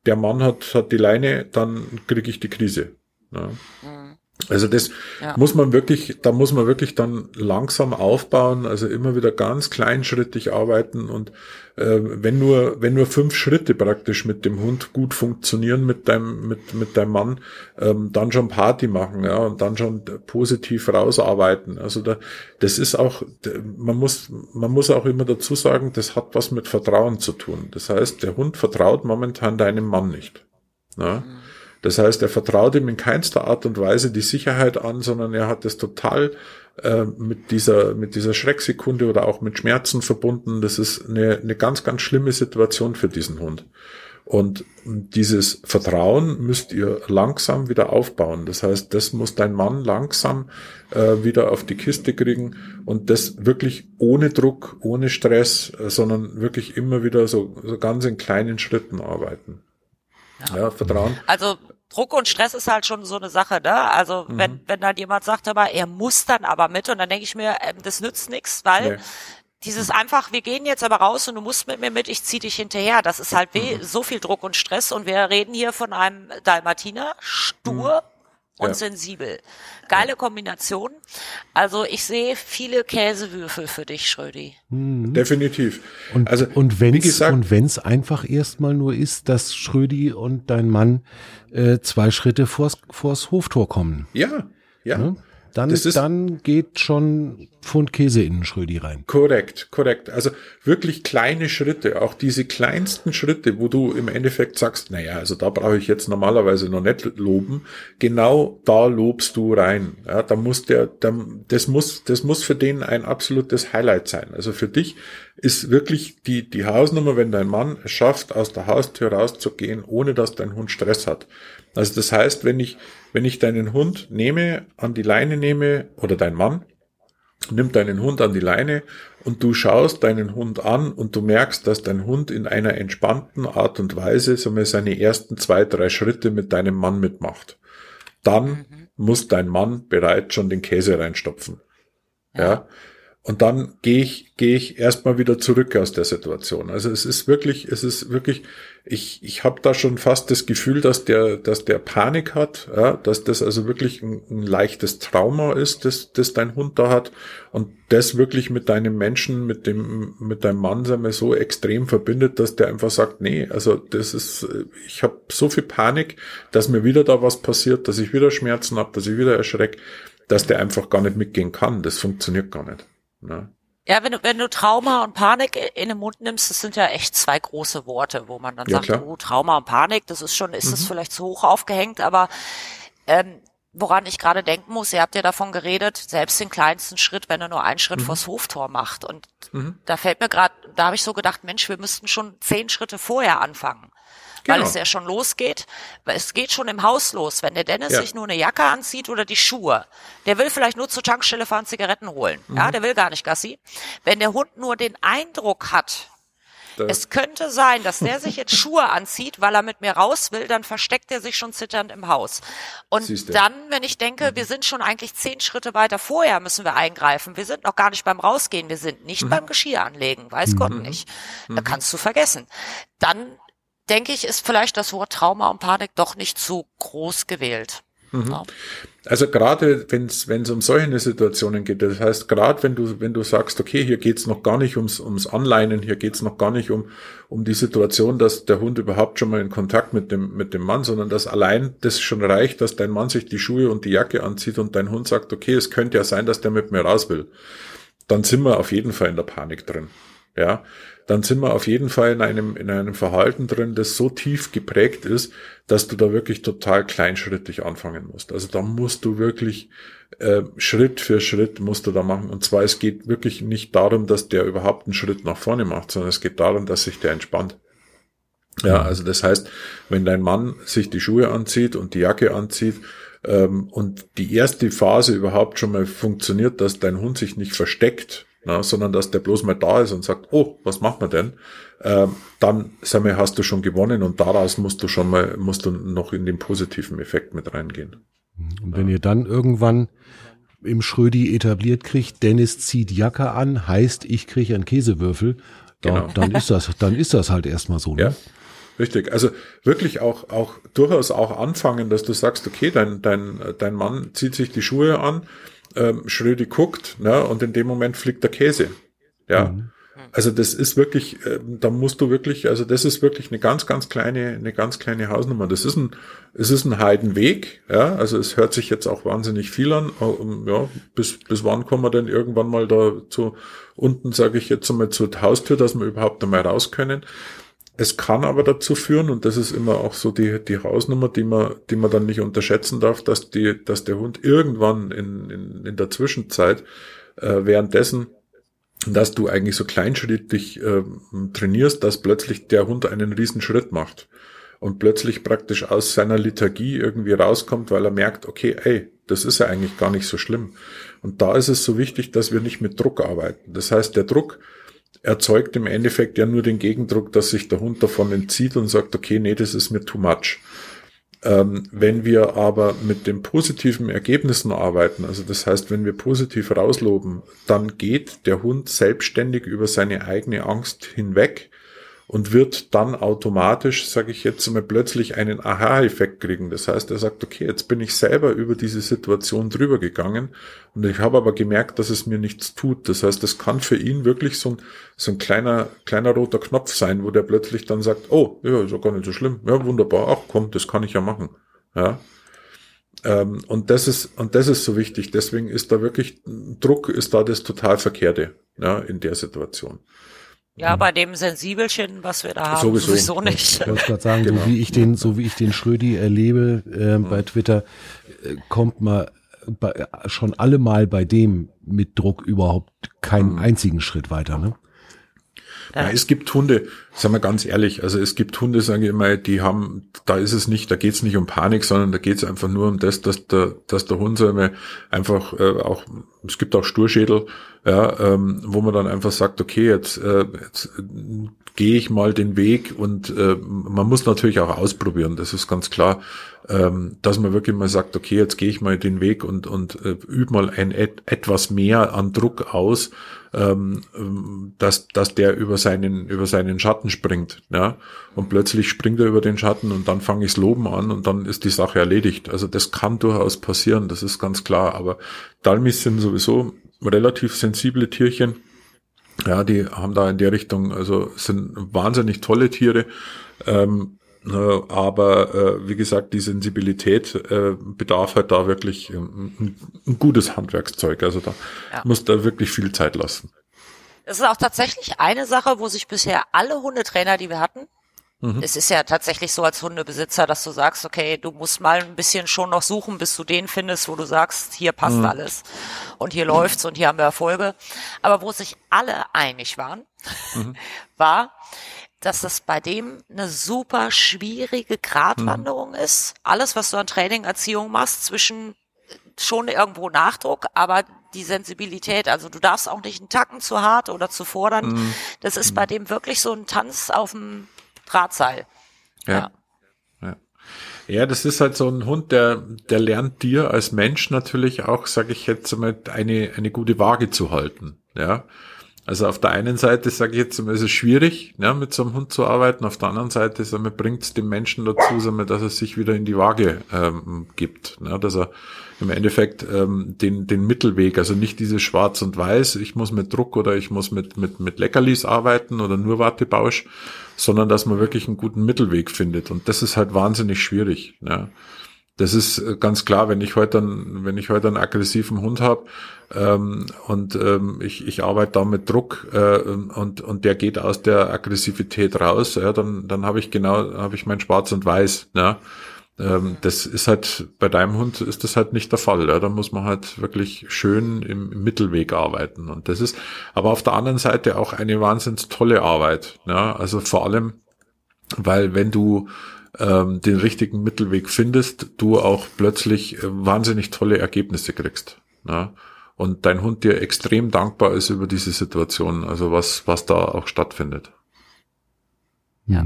der Mann hat, hat die Leine, dann kriege ich die Krise. Ne? Mhm. Also das ja. muss man wirklich, da muss man wirklich dann langsam aufbauen, also immer wieder ganz kleinschrittig arbeiten und äh, wenn nur, wenn nur fünf Schritte praktisch mit dem Hund gut funktionieren mit deinem, mit, mit deinem Mann, ähm, dann schon Party machen, ja, und dann schon positiv rausarbeiten. Also da, das ist auch, man muss, man muss auch immer dazu sagen, das hat was mit Vertrauen zu tun. Das heißt, der Hund vertraut momentan deinem Mann nicht. Ja? Mhm. Das heißt, er vertraut ihm in keinster Art und Weise die Sicherheit an, sondern er hat es total äh, mit dieser mit dieser Schrecksekunde oder auch mit Schmerzen verbunden. Das ist eine, eine ganz ganz schlimme Situation für diesen Hund. Und dieses Vertrauen müsst ihr langsam wieder aufbauen. Das heißt, das muss dein Mann langsam äh, wieder auf die Kiste kriegen und das wirklich ohne Druck, ohne Stress, äh, sondern wirklich immer wieder so, so ganz in kleinen Schritten arbeiten. Ja. Vertrauen. Also Druck und Stress ist halt schon so eine Sache, ne? Also mhm. wenn, wenn dann jemand sagt, aber er muss dann aber mit und dann denke ich mir, ähm, das nützt nichts, weil nee. dieses einfach, wir gehen jetzt aber raus und du musst mit mir mit, ich zieh dich hinterher. Das ist halt mhm. so viel Druck und Stress und wir reden hier von einem Dalmatiner, stur, mhm und ja. sensibel. Geile Kombination. Also ich sehe viele Käsewürfel für dich, Schrödi. Mhm. Definitiv. Und, also, und wenn es und wenn's einfach erstmal nur ist, dass Schrödi und dein Mann äh, zwei Schritte vors, vors Hoftor kommen. Ja, ja. Ne? Dann, ist, dann geht schon Pfund Käse in den Schrödi rein. Korrekt, korrekt. Also wirklich kleine Schritte, auch diese kleinsten Schritte, wo du im Endeffekt sagst, naja, also da brauche ich jetzt normalerweise noch nicht loben. Genau da lobst du rein. Ja, da muss der, da, das muss, das muss für den ein absolutes Highlight sein. Also für dich ist wirklich die, die Hausnummer, wenn dein Mann es schafft, aus der Haustür rauszugehen, ohne dass dein Hund Stress hat. Also das heißt, wenn ich, wenn ich deinen Hund nehme, an die Leine nehme, oder dein Mann, nimmt deinen Hund an die Leine und du schaust deinen Hund an und du merkst, dass dein Hund in einer entspannten Art und Weise so mal seine ersten zwei, drei Schritte mit deinem Mann mitmacht. Dann mhm. muss dein Mann bereits schon den Käse reinstopfen. Ja. ja. Und dann gehe ich, gehe ich erstmal wieder zurück aus der Situation. Also es ist wirklich, es ist wirklich, ich, ich habe da schon fast das Gefühl, dass der, dass der Panik hat, ja, dass das also wirklich ein, ein leichtes Trauma ist, das, das dein Hund da hat und das wirklich mit deinem Menschen, mit dem, mit deinem Mann sagen wir, so extrem verbindet, dass der einfach sagt, nee, also das ist, ich habe so viel Panik, dass mir wieder da was passiert, dass ich wieder Schmerzen habe, dass ich wieder erschreck, dass der einfach gar nicht mitgehen kann. Das funktioniert gar nicht. Ne? Ja, wenn du, wenn du Trauma und Panik in den Mund nimmst, das sind ja echt zwei große Worte, wo man dann ja, sagt, klar. oh, Trauma und Panik, das ist schon, ist mhm. das vielleicht zu hoch aufgehängt, aber ähm, woran ich gerade denken muss, ihr habt ja davon geredet, selbst den kleinsten Schritt, wenn er nur einen Schritt mhm. vors Hoftor macht. Und mhm. da fällt mir gerade, da habe ich so gedacht, Mensch, wir müssten schon zehn Schritte vorher anfangen genau. weil es ja schon losgeht. Es geht schon im Haus los. Wenn der Dennis ja. sich nur eine Jacke anzieht oder die Schuhe, der will vielleicht nur zur Tankstelle fahren, Zigaretten holen. Mhm. Ja, der will gar nicht Gassi. Wenn der Hund nur den Eindruck hat, es könnte sein, dass der sich jetzt Schuhe anzieht, weil er mit mir raus will, dann versteckt er sich schon zitternd im Haus. Und dann, wenn ich denke, mhm. wir sind schon eigentlich zehn Schritte weiter vorher, müssen wir eingreifen. Wir sind noch gar nicht beim Rausgehen, wir sind nicht mhm. beim Geschirr anlegen, weiß mhm. Gott nicht. Da mhm. kannst du vergessen. Dann denke ich, ist vielleicht das Wort Trauma und Panik doch nicht so groß gewählt. Mhm. Ja. Also gerade wenn es wenn es um solche Situationen geht, das heißt gerade wenn du wenn du sagst, okay, hier geht's noch gar nicht ums ums Anleinen, hier geht's noch gar nicht um um die Situation, dass der Hund überhaupt schon mal in Kontakt mit dem mit dem Mann, sondern dass allein das schon reicht, dass dein Mann sich die Schuhe und die Jacke anzieht und dein Hund sagt, okay, es könnte ja sein, dass der mit mir raus will, dann sind wir auf jeden Fall in der Panik drin. Ja, dann sind wir auf jeden Fall in einem, in einem Verhalten drin, das so tief geprägt ist, dass du da wirklich total kleinschrittig anfangen musst. Also da musst du wirklich äh, Schritt für Schritt musst du da machen. Und zwar, es geht wirklich nicht darum, dass der überhaupt einen Schritt nach vorne macht, sondern es geht darum, dass sich der entspannt. Ja, also das heißt, wenn dein Mann sich die Schuhe anzieht und die Jacke anzieht, ähm, und die erste Phase überhaupt schon mal funktioniert, dass dein Hund sich nicht versteckt na, sondern dass der bloß mal da ist und sagt, oh, was machen wir denn? Ähm, dann sag mal, hast du schon gewonnen und daraus musst du schon mal, musst du noch in den positiven Effekt mit reingehen. Und wenn ja. ihr dann irgendwann im Schrödi etabliert kriegt, Dennis zieht Jacke an, heißt, ich kriege einen Käsewürfel, da, genau. dann ist das, dann ist das halt erstmal so. Ne? Ja. Richtig. Also wirklich auch, auch durchaus auch anfangen, dass du sagst, okay, dein, dein, dein Mann zieht sich die Schuhe an, ähm, Schrödi guckt, ne, und in dem Moment fliegt der Käse. Ja. Mhm. Also das ist wirklich, äh, da musst du wirklich, also das ist wirklich eine ganz, ganz kleine, eine ganz kleine Hausnummer. Das ist ein, es ist ein Heidenweg, ja. Also es hört sich jetzt auch wahnsinnig viel an. Ja, bis, bis wann kommen wir denn irgendwann mal da zu unten, sage ich jetzt einmal zur Haustür, dass wir überhaupt einmal raus können. Es kann aber dazu führen, und das ist immer auch so die, die Hausnummer, die man, die man dann nicht unterschätzen darf, dass die, dass der Hund irgendwann in, in, in der Zwischenzeit äh, währenddessen dass du eigentlich so kleinschrittig äh, trainierst, dass plötzlich der Hund einen riesen Schritt macht und plötzlich praktisch aus seiner Liturgie irgendwie rauskommt, weil er merkt, okay, ey, das ist ja eigentlich gar nicht so schlimm. Und da ist es so wichtig, dass wir nicht mit Druck arbeiten. Das heißt, der Druck erzeugt im Endeffekt ja nur den Gegendruck, dass sich der Hund davon entzieht und sagt, okay, nee, das ist mir too much. Ähm, wenn wir aber mit den positiven Ergebnissen arbeiten, also das heißt, wenn wir positiv rausloben, dann geht der Hund selbstständig über seine eigene Angst hinweg und wird dann automatisch, sage ich jetzt mal, plötzlich einen Aha-Effekt kriegen. Das heißt, er sagt, okay, jetzt bin ich selber über diese Situation drüber gegangen und ich habe aber gemerkt, dass es mir nichts tut. Das heißt, es kann für ihn wirklich so ein, so ein kleiner, kleiner roter Knopf sein, wo der plötzlich dann sagt, oh, ja, ist ja gar nicht so schlimm. Ja, wunderbar, ach komm, das kann ich ja machen. Ja. Ähm, und das ist, und das ist so wichtig. Deswegen ist da wirklich, Druck ist da das total Verkehrte, ja, in der Situation. Ja, bei dem Sensibelchen, was wir da haben, sowieso, sowieso nicht. Ich wollte gerade sagen, genau. so wie ich den, so wie ich den Schrödi erlebe äh, bei Twitter, äh, kommt man bei, schon allemal bei dem mit Druck überhaupt keinen mhm. einzigen Schritt weiter. Ne? Ja, es gibt Hunde, sagen wir ganz ehrlich, also es gibt Hunde, sage ich immer, die haben, da ist es nicht, da geht es nicht um Panik, sondern da geht es einfach nur um das, dass der, dass der Hund sagen wir, einfach äh, auch, es gibt auch Sturschädel, ja, ähm, wo man dann einfach sagt, okay, jetzt, äh, jetzt gehe ich mal den Weg und äh, man muss natürlich auch ausprobieren, das ist ganz klar, ähm, dass man wirklich mal sagt, okay, jetzt gehe ich mal den Weg und, und äh, übe mal ein et etwas mehr an Druck aus, ähm, dass, dass der über seinen, über seinen Schatten springt. Ja? Und plötzlich springt er über den Schatten und dann fange ich Loben an und dann ist die Sache erledigt. Also das kann durchaus passieren, das ist ganz klar. Aber Dalmis sind sowieso relativ sensible Tierchen. Ja, die haben da in der Richtung, also sind wahnsinnig tolle Tiere. Ähm, äh, aber äh, wie gesagt, die Sensibilität äh, bedarf halt da wirklich ein, ein gutes Handwerkszeug. Also da ja. muss da wirklich viel Zeit lassen. Das ist auch tatsächlich eine Sache, wo sich bisher alle Hundetrainer, die wir hatten, mhm. es ist ja tatsächlich so als Hundebesitzer, dass du sagst, okay, du musst mal ein bisschen schon noch suchen, bis du den findest, wo du sagst, hier passt mhm. alles und hier läuft's und hier haben wir Erfolge. Aber wo sich alle einig waren, mhm. war, dass das bei dem eine super schwierige Gratwanderung mhm. ist. Alles, was du an Training, Erziehung machst, zwischen schon irgendwo Nachdruck, aber die Sensibilität, also du darfst auch nicht einen Tacken zu hart oder zu fordern. Mhm. Das ist bei mhm. dem wirklich so ein Tanz auf dem Drahtseil. Ja. ja. Ja, das ist halt so ein Hund, der, der lernt dir als Mensch natürlich auch, sage ich jetzt mal, eine, eine gute Waage zu halten. Ja. Also auf der einen Seite sage ich jetzt, ist es schwierig, ja, mit so einem Hund zu arbeiten. Auf der anderen Seite bringt es dem Menschen dazu, dass er sich wieder in die Waage ähm, gibt, ja, dass er im Endeffekt ähm, den, den Mittelweg, also nicht dieses Schwarz und Weiß, ich muss mit Druck oder ich muss mit, mit, mit Leckerlis arbeiten oder nur Wartebausch, sondern dass man wirklich einen guten Mittelweg findet. Und das ist halt wahnsinnig schwierig. Ja. Das ist äh, ganz klar, wenn ich heute einen, wenn ich heute einen aggressiven Hund habe ähm, und ähm, ich, ich arbeite da mit Druck äh, und, und der geht aus der Aggressivität raus, ja, dann, dann habe ich genau, habe ich mein Schwarz und Weiß. Ja. Ähm, das ist halt, bei deinem Hund ist das halt nicht der Fall. Ja. Da muss man halt wirklich schön im, im Mittelweg arbeiten. Und das ist aber auf der anderen Seite auch eine wahnsinns tolle Arbeit. Ja. Also vor allem, weil wenn du ähm, den richtigen Mittelweg findest, du auch plötzlich äh, wahnsinnig tolle Ergebnisse kriegst. Ne? und dein Hund dir extrem dankbar ist über diese Situation, also was, was da auch stattfindet. Ja.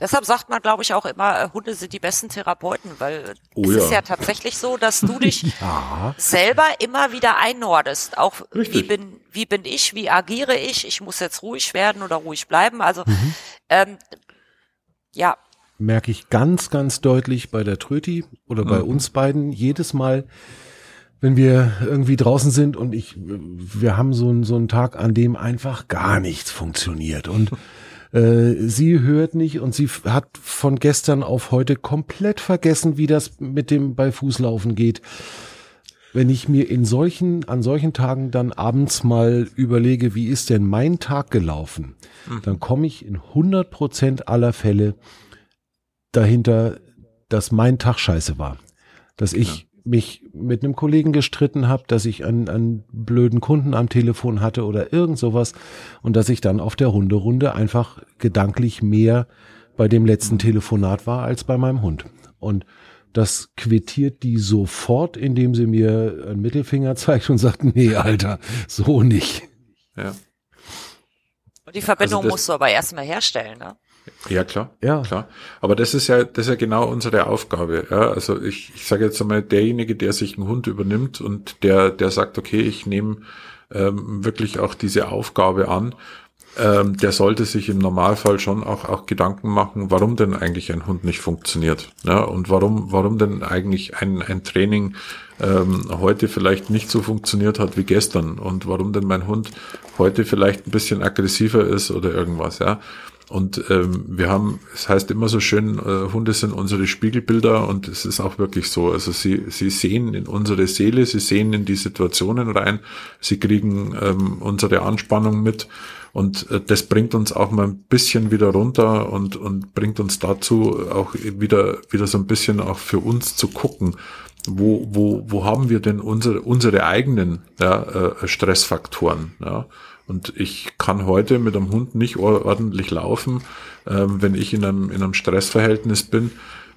Deshalb sagt man, glaube ich, auch immer, äh, Hunde sind die besten Therapeuten, weil oh, es ja. ist ja tatsächlich so, dass du dich ja. selber immer wieder einordest. Auch wie bin, wie bin ich, wie agiere ich, ich muss jetzt ruhig werden oder ruhig bleiben. Also mhm. ähm, ja. Merke ich ganz, ganz deutlich bei der Tröti oder bei mhm. uns beiden jedes Mal, wenn wir irgendwie draußen sind und ich, wir haben so, so einen Tag, an dem einfach gar nichts funktioniert und sie hört nicht und sie hat von gestern auf heute komplett vergessen, wie das mit dem bei Fußlaufen geht. Wenn ich mir in solchen, an solchen Tagen dann abends mal überlege, wie ist denn mein Tag gelaufen, mhm. dann komme ich in 100 Prozent aller Fälle dahinter, dass mein Tag scheiße war. Dass ich mich mit einem Kollegen gestritten habe, dass ich einen, einen blöden Kunden am Telefon hatte oder irgend sowas und dass ich dann auf der Hunderunde einfach gedanklich mehr bei dem letzten Telefonat war als bei meinem Hund. Und das quittiert die sofort, indem sie mir einen Mittelfinger zeigt und sagt, nee, Alter, so nicht. Ja. Und die Verbindung also musst du aber erstmal herstellen, ne? Ja, klar. Ja. Klar. Aber das ist ja, das ist ja genau unsere Aufgabe. Ja, also ich, ich sage jetzt einmal, derjenige, der sich einen Hund übernimmt und der, der sagt, okay, ich nehme ähm, wirklich auch diese Aufgabe an, ähm, der sollte sich im Normalfall schon auch, auch Gedanken machen, warum denn eigentlich ein Hund nicht funktioniert. Ja, und warum, warum denn eigentlich ein, ein Training ähm, heute vielleicht nicht so funktioniert hat wie gestern und warum denn mein Hund heute vielleicht ein bisschen aggressiver ist oder irgendwas, ja. Und ähm, wir haben, es heißt immer so schön, äh, Hunde sind unsere Spiegelbilder und es ist auch wirklich so. Also sie, sie sehen in unsere Seele, sie sehen in die Situationen rein, sie kriegen ähm, unsere Anspannung mit und äh, das bringt uns auch mal ein bisschen wieder runter und, und bringt uns dazu auch wieder, wieder so ein bisschen auch für uns zu gucken, wo, wo, wo haben wir denn unsere, unsere eigenen ja, äh, Stressfaktoren. Ja? Und ich kann heute mit einem Hund nicht ordentlich laufen, ähm, wenn ich in einem, in einem Stressverhältnis bin.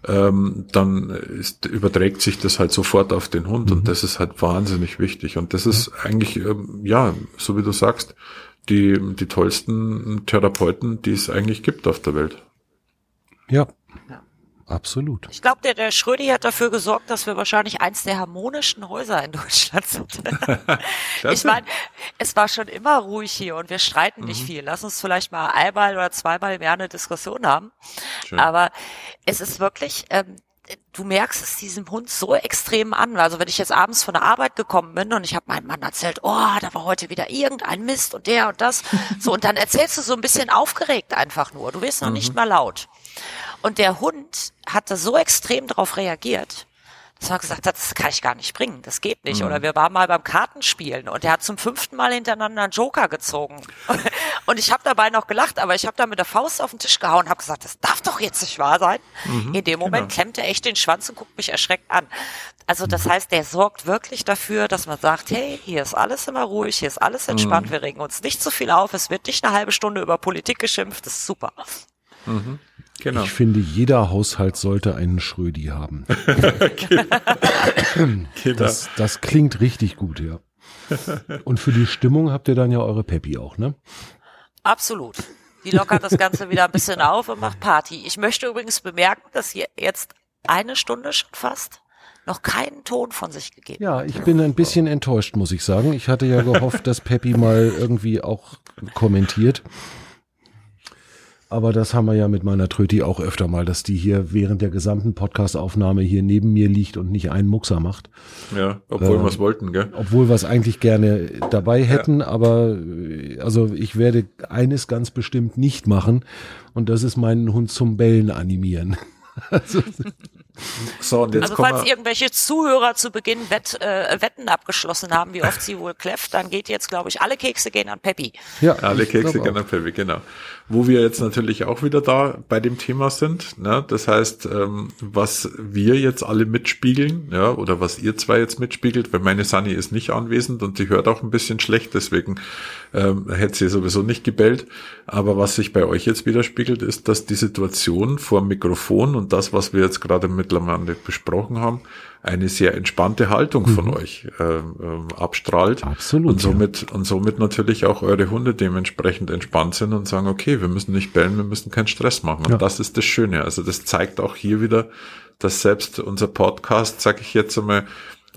Ähm, dann ist, überträgt sich das halt sofort auf den Hund mhm. und das ist halt wahnsinnig wichtig. Und das ist eigentlich, ähm, ja, so wie du sagst, die, die tollsten Therapeuten, die es eigentlich gibt auf der Welt. Ja. ja. Absolut. Ich glaube, der, der Schrödi hat dafür gesorgt, dass wir wahrscheinlich eins der harmonischen Häuser in Deutschland sind. ich meine, es war schon immer ruhig hier und wir streiten mhm. nicht viel. Lass uns vielleicht mal einmal oder zweimal mehr eine Diskussion haben. Schön. Aber es ist wirklich, ähm, du merkst es diesem Hund so extrem an. Also wenn ich jetzt abends von der Arbeit gekommen bin und ich habe meinem Mann erzählt, oh, da war heute wieder irgendein Mist und der und das. So, und dann erzählst du so ein bisschen aufgeregt einfach nur. Du wirst noch mhm. nicht mal laut. Und der Hund hatte so extrem darauf reagiert, dass er gesagt hat, das kann ich gar nicht bringen, das geht nicht. Mhm. Oder wir waren mal beim Kartenspielen und er hat zum fünften Mal hintereinander einen Joker gezogen. Und ich habe dabei noch gelacht, aber ich habe da mit der Faust auf den Tisch gehauen und habe gesagt, das darf doch jetzt nicht wahr sein. Mhm, In dem Moment genau. klemmt er echt den Schwanz und guckt mich erschreckt an. Also das mhm. heißt, der sorgt wirklich dafür, dass man sagt, hey, hier ist alles immer ruhig, hier ist alles entspannt, mhm. wir regen uns nicht zu viel auf, es wird nicht eine halbe Stunde über Politik geschimpft, das ist super. Mhm. Genau. Ich finde, jeder Haushalt sollte einen Schrödi haben. genau. das, das klingt richtig gut, ja. Und für die Stimmung habt ihr dann ja eure Peppi auch, ne? Absolut. Die lockert das Ganze wieder ein bisschen auf und macht Party. Ich möchte übrigens bemerken, dass ihr jetzt eine Stunde schon fast noch keinen Ton von sich gegeben Ja, ich bin ein bisschen enttäuscht, muss ich sagen. Ich hatte ja gehofft, dass Peppi mal irgendwie auch kommentiert. Aber das haben wir ja mit meiner Tröti auch öfter mal, dass die hier während der gesamten Podcastaufnahme hier neben mir liegt und nicht einen Muxer macht. Ja, obwohl äh, wir es wollten, gell? Obwohl wir es eigentlich gerne dabei hätten, ja. aber äh, also ich werde eines ganz bestimmt nicht machen und das ist meinen Hund zum Bellen animieren. also, so, und jetzt also falls irgendwelche Zuhörer zu Beginn Wett, äh, Wetten abgeschlossen haben, wie oft sie wohl kläfft, dann geht jetzt, glaube ich, alle Kekse gehen an Peppi. Ja, alle Kekse gehen an Peppi, genau. Wo wir jetzt natürlich auch wieder da bei dem Thema sind. Ne? Das heißt, ähm, was wir jetzt alle mitspiegeln, ja, oder was ihr zwei jetzt mitspiegelt, weil meine Sunny ist nicht anwesend und sie hört auch ein bisschen schlecht, deswegen ähm, hätte sie sowieso nicht gebellt. Aber was sich bei euch jetzt widerspiegelt, ist, dass die Situation vor dem Mikrofon und das, was wir jetzt gerade mit mittlerweile besprochen haben, eine sehr entspannte Haltung von mhm. euch äh, äh, abstrahlt. Absolut. Und somit, ja. und somit natürlich auch eure Hunde dementsprechend entspannt sind und sagen, okay, wir müssen nicht bellen, wir müssen keinen Stress machen. Und ja. das ist das Schöne. Also das zeigt auch hier wieder, dass selbst unser Podcast, sage ich jetzt einmal,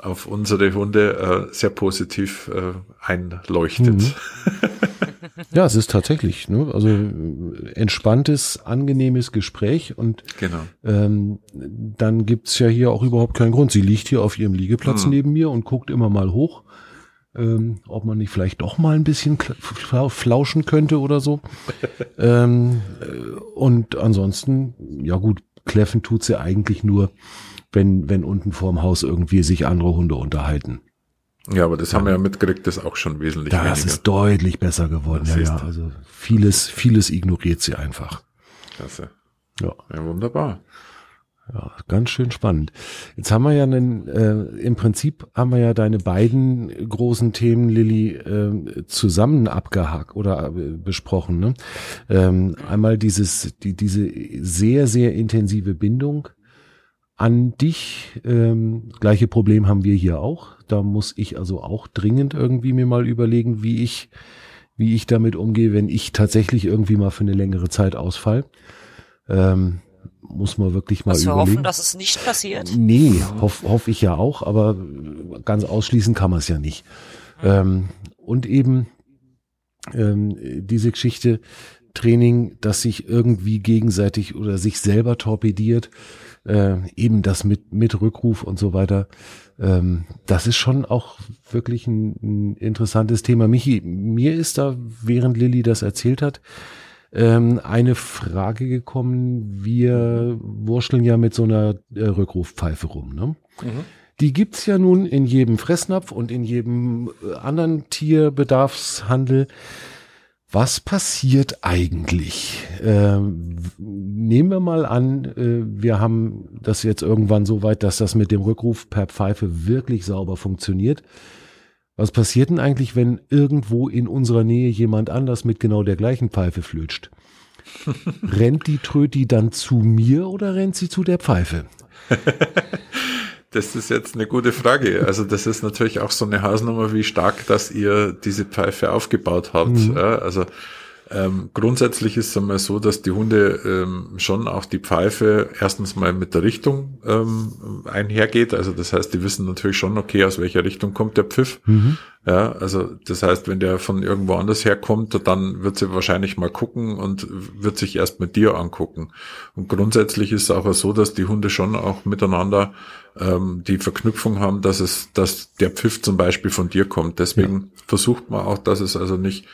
auf unsere Hunde äh, sehr positiv äh, einleuchtet. Mhm. ja, es ist tatsächlich, ne? also entspanntes, angenehmes Gespräch und genau. ähm, dann gibt's ja hier auch überhaupt keinen Grund. Sie liegt hier auf ihrem Liegeplatz mhm. neben mir und guckt immer mal hoch, ähm, ob man nicht vielleicht doch mal ein bisschen flauschen könnte oder so. ähm, äh, und ansonsten, ja gut, kläffen tut sie eigentlich nur, wenn, wenn unten vorm Haus irgendwie sich andere Hunde unterhalten. Ja, aber das ja. haben wir ja mitgekriegt, das ist auch schon wesentlich das weniger. Das ist deutlich besser geworden. Das ja, ja, also vieles, vieles ignoriert sie einfach. Klasse. Ja. Ja, wunderbar. Ja, ganz schön spannend. Jetzt haben wir ja einen, äh, im Prinzip haben wir ja deine beiden großen Themen, Lilly, äh, zusammen abgehakt oder äh, besprochen. Ne? Ähm, einmal dieses, die, diese sehr, sehr intensive Bindung an dich. Ähm, gleiche Problem haben wir hier auch. Da muss ich also auch dringend irgendwie mir mal überlegen, wie ich, wie ich damit umgehe, wenn ich tatsächlich irgendwie mal für eine längere Zeit ausfall. Ähm, muss man wirklich mal also überlegen. hoffen, dass es nicht passiert. Nee, hoffe hoff ich ja auch, aber ganz ausschließen kann man es ja nicht. Mhm. Ähm, und eben ähm, diese Geschichte Training, das sich irgendwie gegenseitig oder sich selber torpediert, äh, eben das mit, mit Rückruf und so weiter. Ähm, das ist schon auch wirklich ein, ein interessantes Thema. Michi, mir ist da, während Lilly das erzählt hat, ähm, eine Frage gekommen. Wir wurschteln ja mit so einer äh, Rückrufpfeife rum. Ne? Mhm. Die gibt's ja nun in jedem Fressnapf und in jedem äh, anderen Tierbedarfshandel. Was passiert eigentlich? Ähm, nehmen wir mal an, äh, wir haben das jetzt irgendwann so weit, dass das mit dem Rückruf per Pfeife wirklich sauber funktioniert. Was passiert denn eigentlich, wenn irgendwo in unserer Nähe jemand anders mit genau der gleichen Pfeife flötscht? rennt die Tröti dann zu mir oder rennt sie zu der Pfeife? Das ist jetzt eine gute Frage. Also das ist natürlich auch so eine Hausnummer, wie stark, dass ihr diese Pfeife aufgebaut habt. Mhm. Ja, also ähm, grundsätzlich ist es einmal so, dass die Hunde ähm, schon auch die Pfeife erstens mal mit der Richtung ähm, einhergeht. Also das heißt, die wissen natürlich schon, okay, aus welcher Richtung kommt der Pfiff. Mhm. Ja, also das heißt, wenn der von irgendwo anders herkommt, dann wird sie wahrscheinlich mal gucken und wird sich erst mit dir angucken. Und grundsätzlich ist es auch so, dass die Hunde schon auch miteinander ähm, die Verknüpfung haben, dass es, dass der Pfiff zum Beispiel von dir kommt. Deswegen ja. versucht man auch, dass es also nicht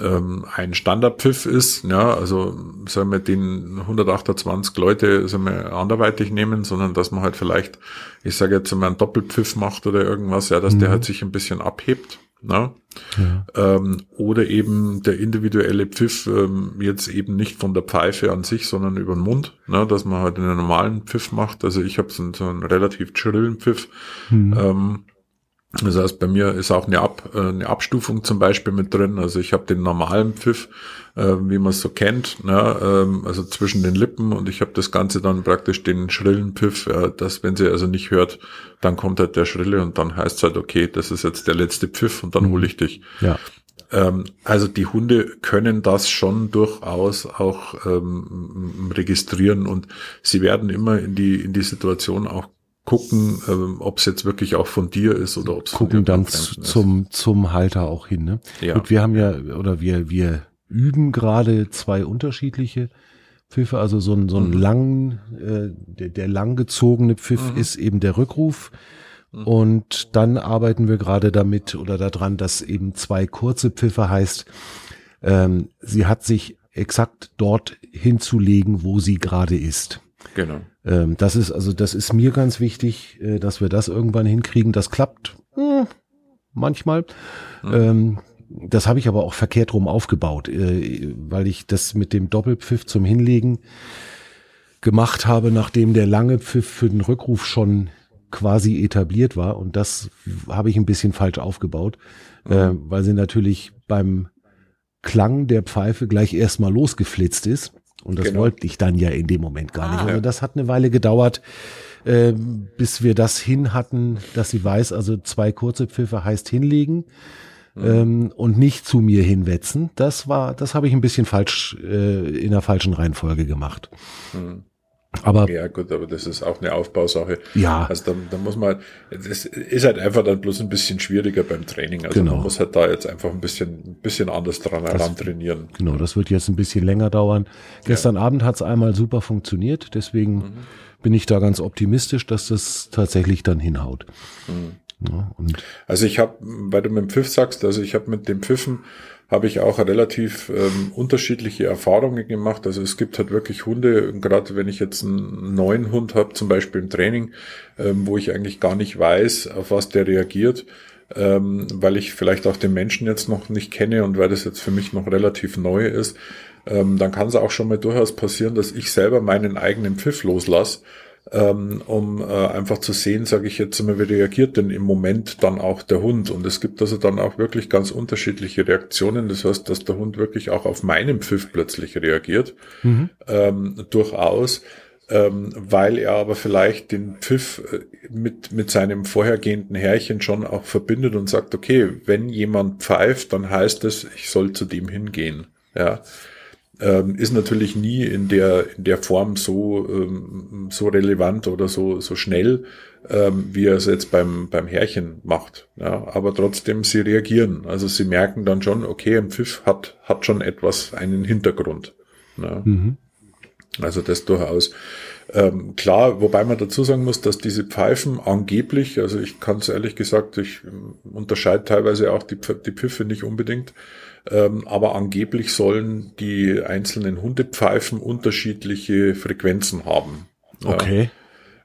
ähm, ein Standardpfiff ist, ja, also sollen wir den 128 Leute sollen wir anderweitig nehmen, sondern dass man halt vielleicht, ich sage jetzt mal einen Doppelpfiff macht oder irgendwas, ja, dass mhm. der halt sich ein bisschen abhebt. Ne? Ja. Ähm, oder eben der individuelle Pfiff ähm, jetzt eben nicht von der Pfeife an sich, sondern über den Mund, ne? dass man halt einen normalen Pfiff macht. Also ich habe so, so einen relativ schrillen Pfiff. Mhm. Ähm, das heißt, bei mir ist auch eine, Ab, äh, eine Abstufung zum Beispiel mit drin. Also ich habe den normalen Pfiff, äh, wie man es so kennt, ne? ähm, also zwischen den Lippen und ich habe das Ganze dann praktisch den schrillen Pfiff, äh, dass wenn sie also nicht hört, dann kommt halt der Schrille und dann heißt es halt, okay, das ist jetzt der letzte Pfiff und dann mhm. hole ich dich. Ja. Ähm, also die Hunde können das schon durchaus auch ähm, registrieren und sie werden immer in die, in die Situation auch gucken, ähm, ob es jetzt wirklich auch von dir ist oder ob es gucken dann zum zum Halter auch hin. Ne? Ja. Und wir haben ja oder wir wir üben gerade zwei unterschiedliche Pfiffe, also so ein so ein mhm. langen äh, der, der langgezogene Pfiff mhm. ist eben der Rückruf. Mhm. Und dann arbeiten wir gerade damit oder daran, dass eben zwei kurze Pfiffe heißt, ähm, sie hat sich exakt dort hinzulegen, wo sie gerade ist. Genau. Ähm, das ist also, das ist mir ganz wichtig, äh, dass wir das irgendwann hinkriegen. Das klappt hm, manchmal. Mhm. Ähm, das habe ich aber auch verkehrt rum aufgebaut, äh, weil ich das mit dem Doppelpfiff zum Hinlegen gemacht habe, nachdem der lange Pfiff für den Rückruf schon quasi etabliert war. Und das habe ich ein bisschen falsch aufgebaut, mhm. äh, weil sie natürlich beim Klang der Pfeife gleich erstmal losgeflitzt ist. Und das genau. wollte ich dann ja in dem Moment gar nicht. Ah, also das hat eine Weile gedauert, äh, bis wir das hin hatten, dass sie weiß, also zwei kurze Pfiffe heißt hinlegen mhm. ähm, und nicht zu mir hinwetzen. Das war, das habe ich ein bisschen falsch äh, in der falschen Reihenfolge gemacht. Mhm. Aber ja gut, aber das ist auch eine Aufbausache. Ja. Also da, da muss man, das ist halt einfach dann bloß ein bisschen schwieriger beim Training. Also genau. man muss halt da jetzt einfach ein bisschen, ein bisschen anders dran das, trainieren. Genau, das wird jetzt ein bisschen länger dauern. Gestern ja. Abend hat es einmal super funktioniert, deswegen mhm. bin ich da ganz optimistisch, dass das tatsächlich dann hinhaut. Mhm. Ja, also ich habe, weil du mit dem Pfiff sagst, also ich habe mit dem Pfiffen habe ich auch relativ ähm, unterschiedliche Erfahrungen gemacht. Also es gibt halt wirklich Hunde, gerade wenn ich jetzt einen neuen Hund habe, zum Beispiel im Training, ähm, wo ich eigentlich gar nicht weiß, auf was der reagiert, ähm, weil ich vielleicht auch den Menschen jetzt noch nicht kenne und weil das jetzt für mich noch relativ neu ist, ähm, dann kann es auch schon mal durchaus passieren, dass ich selber meinen eigenen Pfiff loslasse ähm, um äh, einfach zu sehen, sage ich jetzt mal, wie reagiert denn im Moment dann auch der Hund. Und es gibt also dann auch wirklich ganz unterschiedliche Reaktionen. Das heißt, dass der Hund wirklich auch auf meinen Pfiff plötzlich reagiert, mhm. ähm, durchaus. Ähm, weil er aber vielleicht den Pfiff äh, mit, mit seinem vorhergehenden Herrchen schon auch verbindet und sagt, okay, wenn jemand pfeift, dann heißt es, ich soll zu dem hingehen. Ja ähm, ist natürlich nie in der, in der Form so, ähm, so relevant oder so, so schnell, ähm, wie er es jetzt beim, beim Härchen macht. Ja, aber trotzdem, sie reagieren. Also sie merken dann schon, okay, ein Pfiff hat, hat schon etwas, einen Hintergrund. Ja. Mhm. Also das durchaus. Ähm, klar, wobei man dazu sagen muss, dass diese Pfeifen angeblich, also ich kann es ehrlich gesagt, ich unterscheide teilweise auch die, die Pfiffe nicht unbedingt, ähm, aber angeblich sollen die einzelnen Hundepfeifen unterschiedliche Frequenzen haben. Okay. Ja.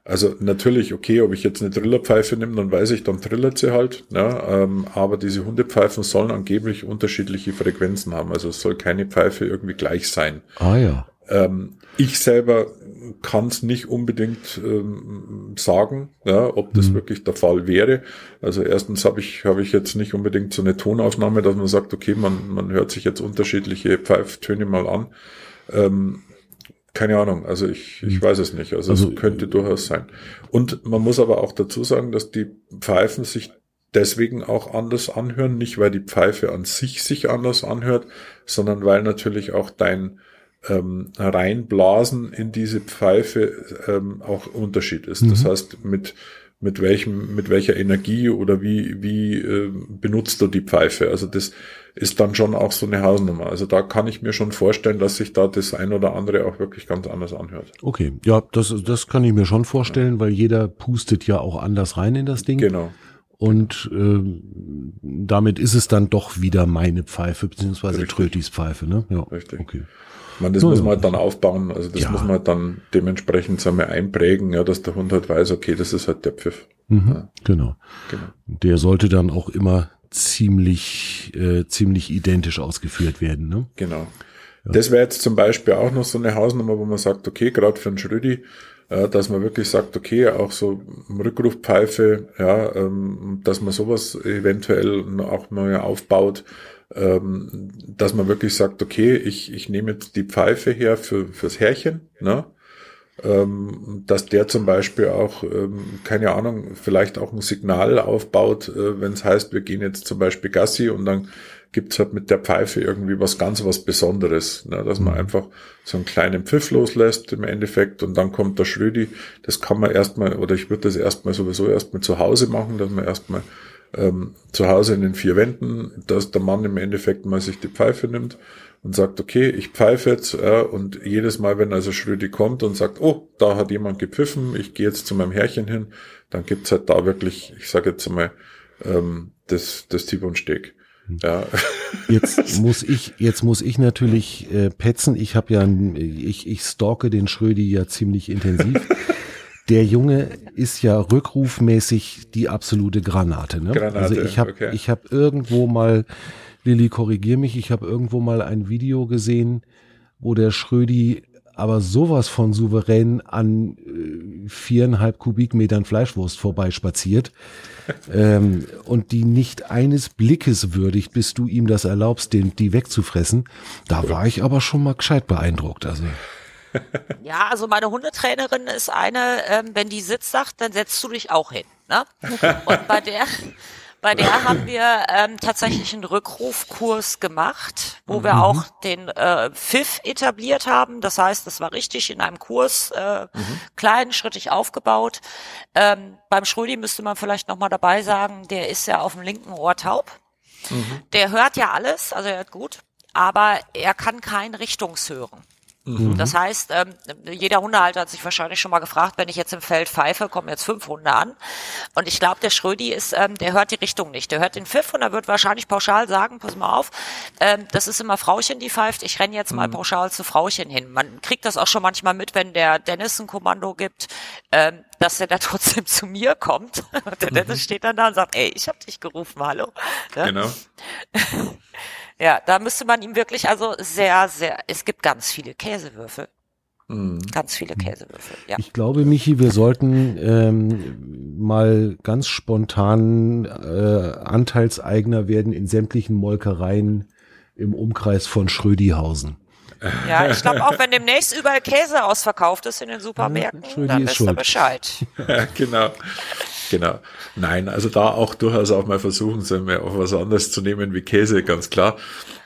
Also natürlich, okay, ob ich jetzt eine Trillerpfeife nehme, dann weiß ich, dann trillert sie halt. Ja, ähm, aber diese Hundepfeifen sollen angeblich unterschiedliche Frequenzen haben. Also es soll keine Pfeife irgendwie gleich sein. Ah ja. Ähm, ich selber kann es nicht unbedingt ähm, sagen, ja, ob das mhm. wirklich der Fall wäre. Also erstens habe ich habe ich jetzt nicht unbedingt so eine Tonaufnahme, dass man sagt, okay, man man hört sich jetzt unterschiedliche Pfeiftöne mal an. Ähm, keine Ahnung, also ich, ich mhm. weiß es nicht. Also, also es könnte durchaus sein. Und man muss aber auch dazu sagen, dass die Pfeifen sich deswegen auch anders anhören, nicht weil die Pfeife an sich sich anders anhört, sondern weil natürlich auch dein ähm, reinblasen in diese Pfeife ähm, auch Unterschied ist. Mhm. Das heißt, mit mit welchem, mit welcher Energie oder wie, wie äh, benutzt du die Pfeife? Also das ist dann schon auch so eine Hausnummer. Also da kann ich mir schon vorstellen, dass sich da das ein oder andere auch wirklich ganz anders anhört. Okay, ja, das, das kann ich mir schon vorstellen, ja. weil jeder pustet ja auch anders rein in das Ding. Genau. Und äh, damit ist es dann doch wieder meine Pfeife, beziehungsweise Trötis Pfeife, ne? Ja, Richtig. Okay. Man, das ja, muss man halt dann aufbauen, also das ja. muss man halt dann dementsprechend sagen wir, einprägen, ja, dass der Hund halt weiß, okay, das ist halt der Pfiff. Mhm, ja. genau. genau. Der sollte dann auch immer ziemlich, äh, ziemlich identisch ausgeführt werden. Ne? Genau. Das wäre jetzt zum Beispiel auch noch so eine Hausnummer, wo man sagt, okay, gerade für einen Schrödi, äh, dass man wirklich sagt, okay, auch so Rückrufpfeife, ja, ähm, dass man sowas eventuell auch neu aufbaut, ähm, dass man wirklich sagt, okay, ich, ich nehme jetzt die Pfeife her für, fürs Härchen, ne? Ähm, dass der zum Beispiel auch, ähm, keine Ahnung, vielleicht auch ein Signal aufbaut, äh, wenn es heißt, wir gehen jetzt zum Beispiel Gassi und dann gibt's halt mit der Pfeife irgendwie was ganz was Besonderes, ne? dass man mhm. einfach so einen kleinen Pfiff loslässt im Endeffekt und dann kommt der Schrödi. Das kann man erstmal, oder ich würde das erstmal sowieso erstmal zu Hause machen, dass man erstmal ähm, zu Hause in den vier Wänden, dass der Mann im Endeffekt mal sich die Pfeife nimmt und sagt, okay, ich pfeife jetzt äh, und jedes Mal, wenn also Schrödi kommt und sagt, oh, da hat jemand gepfiffen, ich gehe jetzt zu meinem Herrchen hin, dann gibt's halt da wirklich, ich sage jetzt mal, ähm, das, das Tipp und Steg. Ja. Jetzt muss ich, jetzt muss ich natürlich äh, petzen. Ich habe ja, ich, ich stalke den Schrödi ja ziemlich intensiv. der Junge ist ja rückrufmäßig die absolute Granate. Ne? Granate also ich habe okay. ich hab irgendwo mal, Lilly, korrigier mich, ich habe irgendwo mal ein Video gesehen, wo der Schrödi aber sowas von souverän an äh, viereinhalb Kubikmetern Fleischwurst vorbeispaziert ähm, und die nicht eines Blickes würdigt, bis du ihm das erlaubst, den, die wegzufressen. Da war ich aber schon mal gescheit beeindruckt. Also Ja, also meine Hundetrainerin ist eine, ähm, wenn die sitzt sagt, dann setzt du dich auch hin. Ne? Und bei der, bei der haben wir ähm, tatsächlich einen Rückrufkurs gemacht, wo wir auch den äh, Pfiff etabliert haben. Das heißt, das war richtig in einem Kurs, äh, klein, schrittig aufgebaut. Ähm, beim Schrödi müsste man vielleicht nochmal dabei sagen, der ist ja auf dem linken Ohr taub. Der hört ja alles, also er hört gut, aber er kann kein Richtungshören. Das heißt, ähm, jeder Hundehalter hat sich wahrscheinlich schon mal gefragt, wenn ich jetzt im Feld pfeife, kommen jetzt fünf Hunde an. Und ich glaube, der Schrödi ist, ähm, der hört die Richtung nicht. Der hört den Pfiff und er wird wahrscheinlich pauschal sagen, pass mal auf, ähm, das ist immer Frauchen, die pfeift, ich renn jetzt mal pauschal zu Frauchen hin. Man kriegt das auch schon manchmal mit, wenn der Dennis ein Kommando gibt, ähm, dass er da trotzdem zu mir kommt. Und der Dennis steht dann da und sagt, ey, ich hab dich gerufen, hallo. Ne? Genau. Ja, da müsste man ihm wirklich, also sehr, sehr, es gibt ganz viele Käsewürfel. Mhm. Ganz viele Käsewürfel, ja. Ich glaube, Michi, wir sollten ähm, mal ganz spontan äh, Anteilseigner werden in sämtlichen Molkereien im Umkreis von Schrödihausen. Ja, ich glaube auch, wenn demnächst überall Käse ausverkauft ist in den Supermärkten, dann ist wisst ihr. Bescheid. Ja, genau. Genau. Nein, also da auch durchaus auch mal versuchen, so mehr auch was anderes zu nehmen wie Käse, ganz klar.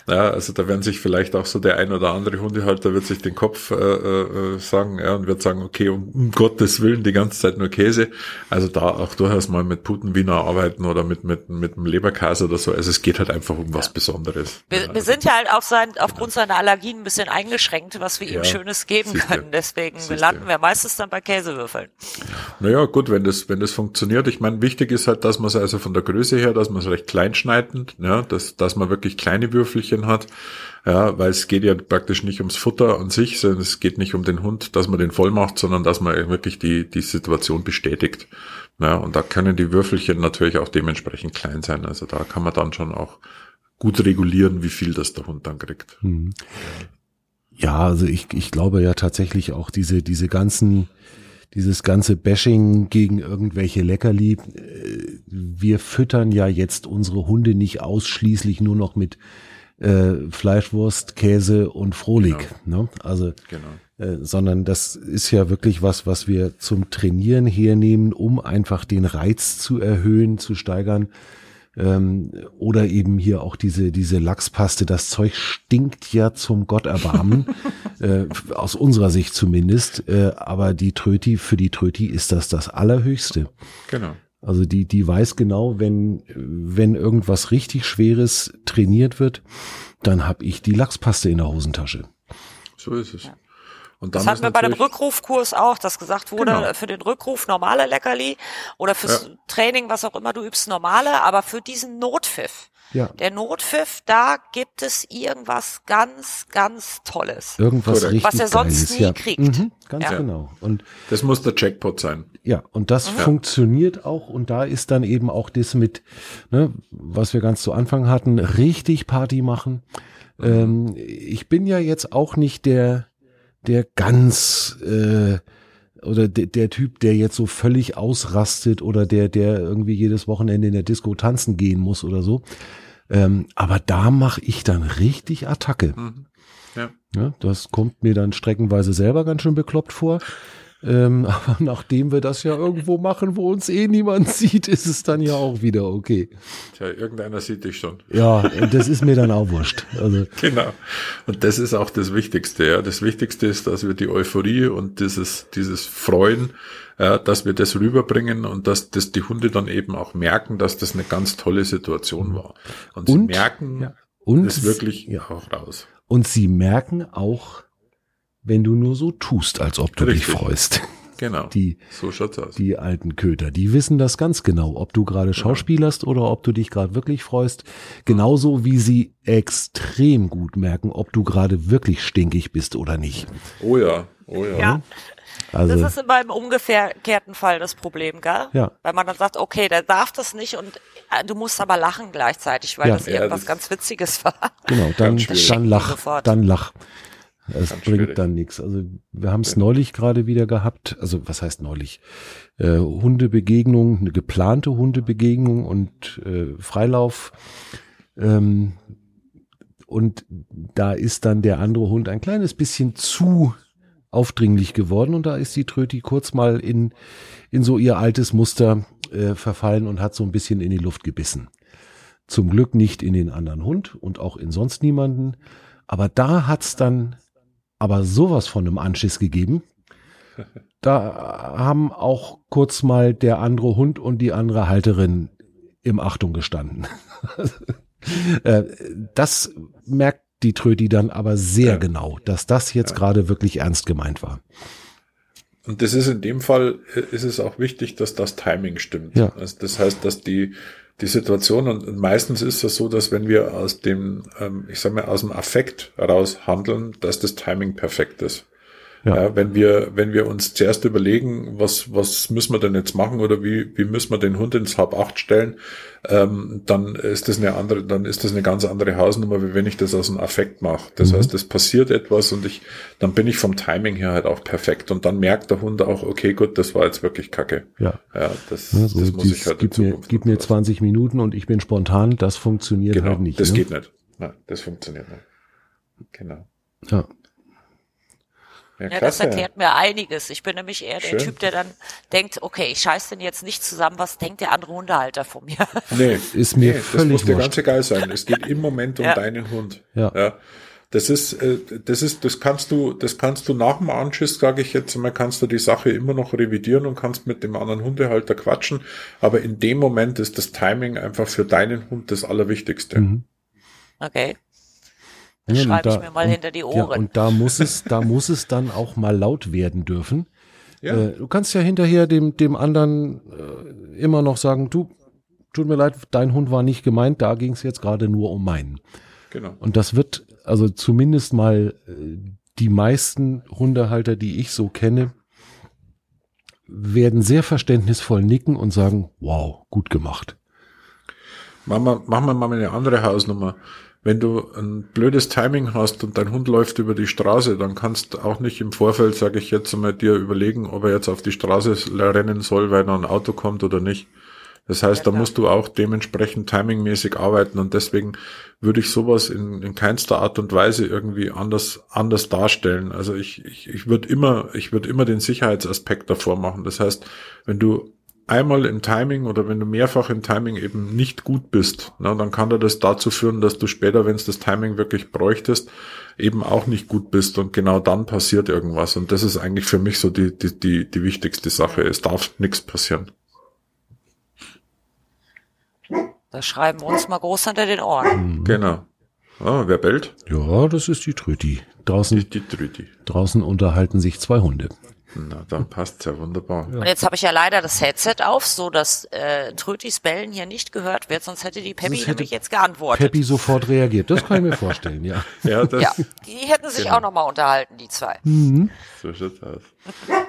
Ja, also da werden sich vielleicht auch so der ein oder andere Hundehalter wird sich den Kopf äh, äh, sagen ja, und wird sagen, okay, um, um Gottes Willen die ganze Zeit nur Käse. Also da auch durchaus mal mit Putenwiener arbeiten oder mit mit mit einem Leberkäse oder so. Also es geht halt einfach um was Besonderes. Wir, ja, wir sind ja halt auf sein, aufgrund seiner Allergien ein bisschen eingeschränkt, was wir ihm Schönes geben siehste. können. Deswegen Siehste. landen wir meistens dann bei Käsewürfeln. Naja, gut, wenn das, wenn das funktioniert. Ich meine, wichtig ist halt, dass man es also von der Größe her, dass man es recht klein schneidend, ja, dass, dass man wirklich kleine Würfelchen hat. Ja, weil es geht ja praktisch nicht ums Futter an sich, sondern es geht nicht um den Hund, dass man den voll macht, sondern dass man wirklich die, die Situation bestätigt. Ja, und da können die Würfelchen natürlich auch dementsprechend klein sein. Also da kann man dann schon auch gut regulieren, wie viel das der Hund dann kriegt. Ja, also ich, ich glaube ja tatsächlich auch diese, diese ganzen, dieses ganze Bashing gegen irgendwelche Leckerli. äh, Wir füttern ja jetzt unsere Hunde nicht ausschließlich nur noch mit äh, Fleischwurst, Käse und Frohlig. Ne? Also Genau. äh, sondern das ist ja wirklich was, was wir zum Trainieren hernehmen, um einfach den Reiz zu erhöhen, zu steigern. Ähm, oder eben hier auch diese, diese Lachspaste. Das Zeug stinkt ja zum Gott erbarmen, äh, aus unserer Sicht zumindest. Äh, aber die Tröti, für die Tröti ist das das Allerhöchste. Genau. Also die, die weiß genau, wenn, wenn irgendwas richtig Schweres trainiert wird, dann habe ich die Lachspaste in der Hosentasche. So ist es. Und Das dann hatten ist wir bei dem Rückrufkurs auch, dass gesagt wurde, Genau. für den Rückruf normale Leckerli oder fürs Ja. Training, was auch immer du übst, normale, aber für diesen Notpfiff. Ja. Der Notpfiff, da gibt es irgendwas ganz, ganz Tolles. Irgendwas richtig Was er sonst Geiles. nie ja. kriegt. Mhm, ganz Ja. genau. Und Das muss der Jackpot sein. Ja, und das funktioniert auch. Und da ist dann eben auch das mit, ne, was wir ganz zu Anfang hatten, richtig Party machen. Ähm, ich bin ja jetzt auch nicht der, der ganz äh, oder der, der Typ, der jetzt so völlig ausrastet oder der, der irgendwie jedes Wochenende in der Disco tanzen gehen muss oder so. Ähm, aber da mache ich dann richtig Attacke. Ja. Ja, das kommt mir dann streckenweise selber ganz schön bekloppt vor. Ähm, aber nachdem wir das ja irgendwo machen, wo uns eh niemand sieht, ist es dann ja auch wieder okay. Tja, irgendeiner sieht dich schon. Ja, das ist mir dann auch wurscht. Also, Genau. Und das ist auch das Wichtigste. Ja. Das Wichtigste ist, dass wir die Euphorie und dieses, dieses Freuen, ja, dass wir das rüberbringen und dass das die Hunde dann eben auch merken, dass das eine ganz tolle Situation war. Und, sie Und- merken ja. Und es wirklich ja. auch raus. Und sie merken auch, wenn du nur so tust, als ob du Richtig. dich freust. Genau. Die, so schaut's aus. die alten Köter, die wissen das ganz genau, ob du gerade schauspielerst oder ob du dich gerade wirklich freust. Genauso wie sie extrem gut merken, ob du gerade wirklich stinkig bist oder nicht. Oh ja, oh ja. Ja. Also, Das ist immer im umgekehrten Fall das Problem, gell? Ja. Weil man dann sagt, okay, der darf das nicht und äh, du musst aber lachen gleichzeitig, weil Ja. das Ja, irgendwas das- ganz Witziges war. Genau, dann, dann lach, dann lach. Es bringt schwierig. dann nichts. Also wir haben es neulich gerade wieder gehabt. Also was heißt neulich? Äh, Hundebegegnung, eine geplante Hundebegegnung und äh, Freilauf. Ähm, und da ist dann der andere Hund ein kleines bisschen zu aufdringlich geworden und da ist die Tröti kurz mal in, in so ihr altes Muster äh, verfallen und hat so ein bisschen in die Luft gebissen. Zum Glück nicht in den anderen Hund und auch in sonst niemanden. Aber da hat's dann aber sowas von einem Anschiss gegeben. Da haben auch kurz mal der andere Hund und die andere Halterin im Achtung gestanden. Äh, das merkt die Trödi dann aber sehr ja. genau, dass das jetzt ja. gerade wirklich ernst gemeint war. Und das ist in dem Fall, äh, ist es auch wichtig, dass das Timing stimmt. Ja. Also das heißt, dass die, die Situation, und meistens ist es so, dass wenn wir aus dem, ähm, ich sag mal, aus dem Affekt raus handeln, dass das Timing perfekt ist. Ja. ja. wenn wir, wenn wir uns zuerst überlegen, was, was müssen wir denn jetzt machen oder wie, wie müssen wir den Hund ins Hab acht stellen, ähm, dann ist das eine andere, dann ist das eine ganz andere Hausnummer, wie wenn ich das aus einem Affekt mache. Das mhm. heißt, es passiert etwas und ich, dann bin ich vom Timing her halt auch perfekt und dann merkt der Hund auch, okay, gut, das war jetzt wirklich Kacke. Ja. Ja, das, ja, so das muss ich halt gib mir, gib mir 20 Minuten und ich bin spontan, das funktioniert genau, halt nicht. Das ne? geht nicht. Nein, das funktioniert nicht. Genau. Ja. Ja, ja, das erklärt mir einiges. Ich bin nämlich eher Schön. der Typ, der dann denkt, okay, ich scheiß denn jetzt nicht zusammen, was denkt der andere Hundehalter von mir? Nee, ist mir nee, völlig Das muss dir ganz egal sein. Es geht im Moment um ja. deinen Hund. Ja. ja. Das ist, äh, das ist, das kannst du, das kannst du nach dem Anschiss, sage ich jetzt mal, kannst du die Sache immer noch revidieren und kannst mit dem anderen Hundehalter quatschen. Aber in dem Moment ist das Timing einfach für deinen Hund das Allerwichtigste. Mhm. Okay. Das ja, schreibe da, ich mir mal und, hinter die Ohren. Ja, und da muss es, da muss es dann auch mal laut werden dürfen. Ja. Äh, du kannst ja hinterher dem, dem anderen äh, immer noch sagen, du, tut mir leid, dein Hund war nicht gemeint, da ging es jetzt gerade nur um meinen. Genau. Und das wird, also zumindest mal äh, die meisten Hundehalter, die ich so kenne, werden sehr verständnisvoll nicken und sagen, wow, gut gemacht. Machen wir, machen wir mal eine andere Hausnummer wenn du ein blödes Timing hast und dein Hund läuft über die Straße, dann kannst du auch nicht im Vorfeld, sage ich jetzt mal, dir überlegen, ob er jetzt auf die Straße rennen soll, weil da ein Auto kommt oder nicht. Das heißt, ja, da musst du auch dementsprechend timingmäßig arbeiten und deswegen würde ich sowas in, in keinster Art und Weise irgendwie anders, anders darstellen. Also ich, ich, ich würde immer, ich würde immer den Sicherheitsaspekt davor machen. Das heißt, wenn du einmal im Timing oder wenn du mehrfach im Timing eben nicht gut bist, na, dann kann das dazu führen, dass du später, wenn es das Timing wirklich bräuchtest, eben auch nicht gut bist und genau dann passiert irgendwas. Und das ist eigentlich für mich so die, die, die, die wichtigste Sache. Es darf nichts passieren. Das schreiben wir uns mal groß hinter den Ohren. Mhm. Genau. Ah, wer bellt? Ja, das ist die Trüti. Draußen, die, die Trüti. draußen unterhalten sich zwei Hunde. Na, dann passt's ja wunderbar. Und jetzt habe ich ja leider das Headset auf, so dass äh, Trötis Bellen hier nicht gehört wird, sonst hätte die Peppi nämlich jetzt geantwortet. Peppi sofort reagiert, das kann ich mir vorstellen, ja. ja, das, ja, die hätten sich genau. auch nochmal unterhalten, die zwei. Mhm. So schaut's aus.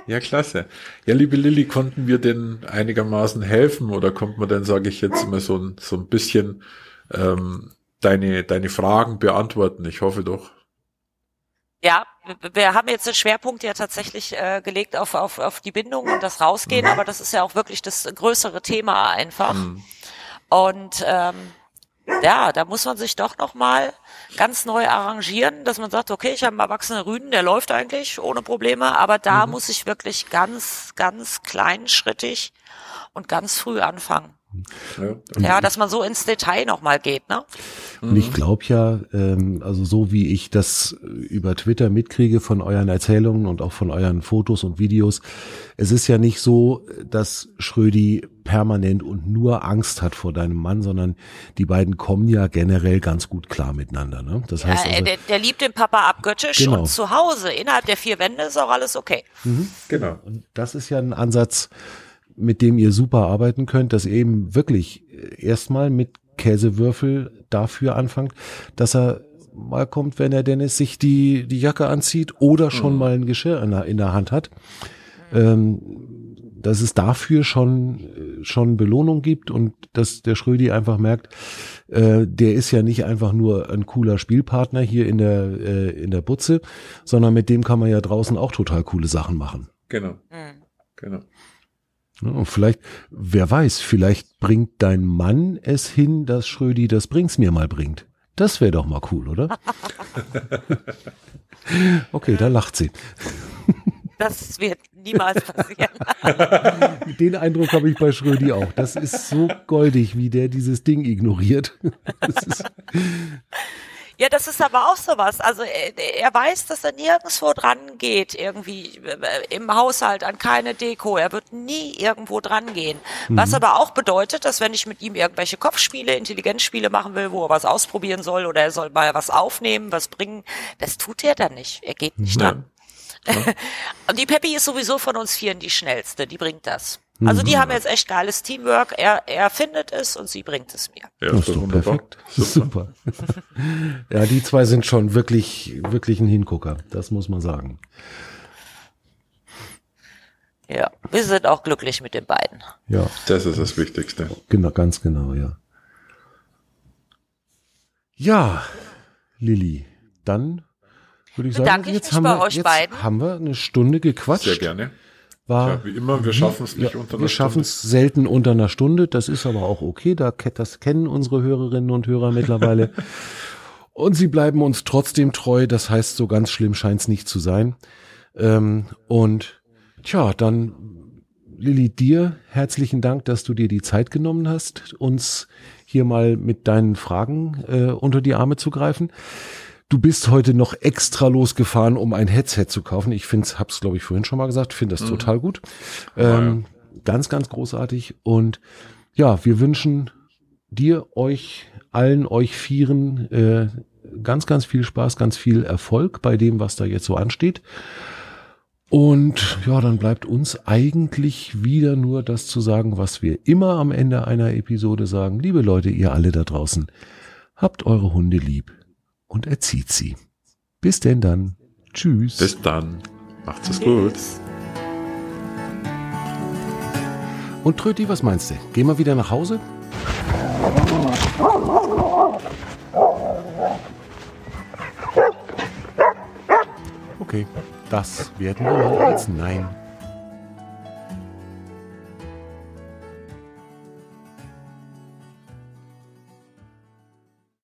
Ja, klasse. Ja, liebe Lilly, konnten wir denn einigermaßen helfen oder kommt man denn, sage ich jetzt mal, so ein, so ein bisschen ähm, deine, deine Fragen beantworten? Ich hoffe doch. Ja, wir haben jetzt den Schwerpunkt ja tatsächlich äh, gelegt auf, auf, auf die Bindung und das Rausgehen, mhm. aber das ist ja auch wirklich das größere Thema einfach. Mhm. Und ähm, ja, da muss man sich doch nochmal ganz neu arrangieren, dass man sagt, okay, ich habe einen erwachsenen Rüden, der läuft eigentlich ohne Probleme, aber da mhm. muss ich wirklich ganz, ganz kleinschrittig und ganz früh anfangen. Ja, ja dass man so ins Detail nochmal geht, ne? Und ich glaube ja, ähm, also so wie ich das über Twitter mitkriege von euren Erzählungen und auch von euren Fotos und Videos, es ist ja nicht so, dass Schrödi permanent und nur Angst hat vor deinem Mann, sondern die beiden kommen ja generell ganz gut klar miteinander. Ne? Das heißt ja, also, der, der liebt den Papa abgöttisch genau. und zu Hause innerhalb der vier Wände ist auch alles okay. Mhm. Genau. Und das ist ja ein Ansatz, mit dem ihr super arbeiten könnt, dass ihr eben wirklich erstmal mit Käsewürfel dafür anfangt, dass er mal kommt, wenn er Dennis sich die, die Jacke anzieht oder schon mhm. mal ein Geschirr in der, in der Hand hat. Ähm, dass es dafür schon, schon Belohnung gibt und dass der Schrödi einfach merkt, äh, der ist ja nicht einfach nur ein cooler Spielpartner hier in der, äh, in der Butze, sondern mit dem kann man ja draußen auch total coole Sachen machen. Genau. Mhm. Genau. Und vielleicht, wer weiß, vielleicht bringt dein Mann es hin, dass Schrödi das Bring's mir mal bringt. Das wäre doch mal cool, oder? okay, da lacht sie. Das wird niemals passieren. Den Eindruck habe ich bei Schrödi auch. Das ist so goldig, wie der dieses Ding ignoriert. Das ist ja, das ist aber auch sowas. Also er, er weiß, dass er nirgendwo dran geht, irgendwie äh, im Haushalt an keine Deko. Er wird nie irgendwo dran gehen. Mhm. Was aber auch bedeutet, dass wenn ich mit ihm irgendwelche Kopfspiele, Intelligenzspiele machen will, wo er was ausprobieren soll oder er soll mal was aufnehmen, was bringen, das tut er dann nicht. Er geht nicht ja. dran. Ja. Und die Peppi ist sowieso von uns vieren die schnellste, die bringt das. Also die mhm. haben jetzt echt geiles Teamwork. Er, er findet es und sie bringt es mir. Ja, das ist doch perfekt. Super. ja, die zwei sind schon wirklich, wirklich ein Hingucker. Das muss man sagen. Ja, wir sind auch glücklich mit den beiden. Ja. Das ist das Wichtigste. Genau, ganz genau, ja. Ja, Lilly, dann würde ich sagen, Bedanke jetzt, haben wir, jetzt beiden. haben wir eine Stunde gequatscht. Sehr gerne war. Ja, wie immer, wir schaffen es nicht ja, unter einer Wir schaffen es selten unter einer Stunde. Das ist aber auch okay. Da, das kennen unsere Hörerinnen und Hörer mittlerweile. und sie bleiben uns trotzdem treu. Das heißt, so ganz schlimm scheint es nicht zu sein. Ähm, und tja, dann Lilly, dir herzlichen Dank, dass du dir die Zeit genommen hast, uns hier mal mit deinen Fragen äh, unter die Arme zu greifen. Du bist heute noch extra losgefahren, um ein Headset zu kaufen. Ich finde, hab's glaube ich vorhin schon mal gesagt, finde das mhm. total gut. Ähm, ja. Ganz, ganz großartig. Und ja, wir wünschen dir, euch, allen, euch Vieren äh, ganz, ganz viel Spaß, ganz viel Erfolg bei dem, was da jetzt so ansteht. Und ja, dann bleibt uns eigentlich wieder nur das zu sagen, was wir immer am Ende einer Episode sagen. Liebe Leute, ihr alle da draußen, habt eure Hunde lieb und erzieht sie. Bis denn dann. Tschüss. Bis dann. Macht's es gut. Und Tröti, was meinst du? Gehen wir wieder nach Hause? Okay, das werden wir mal als Nein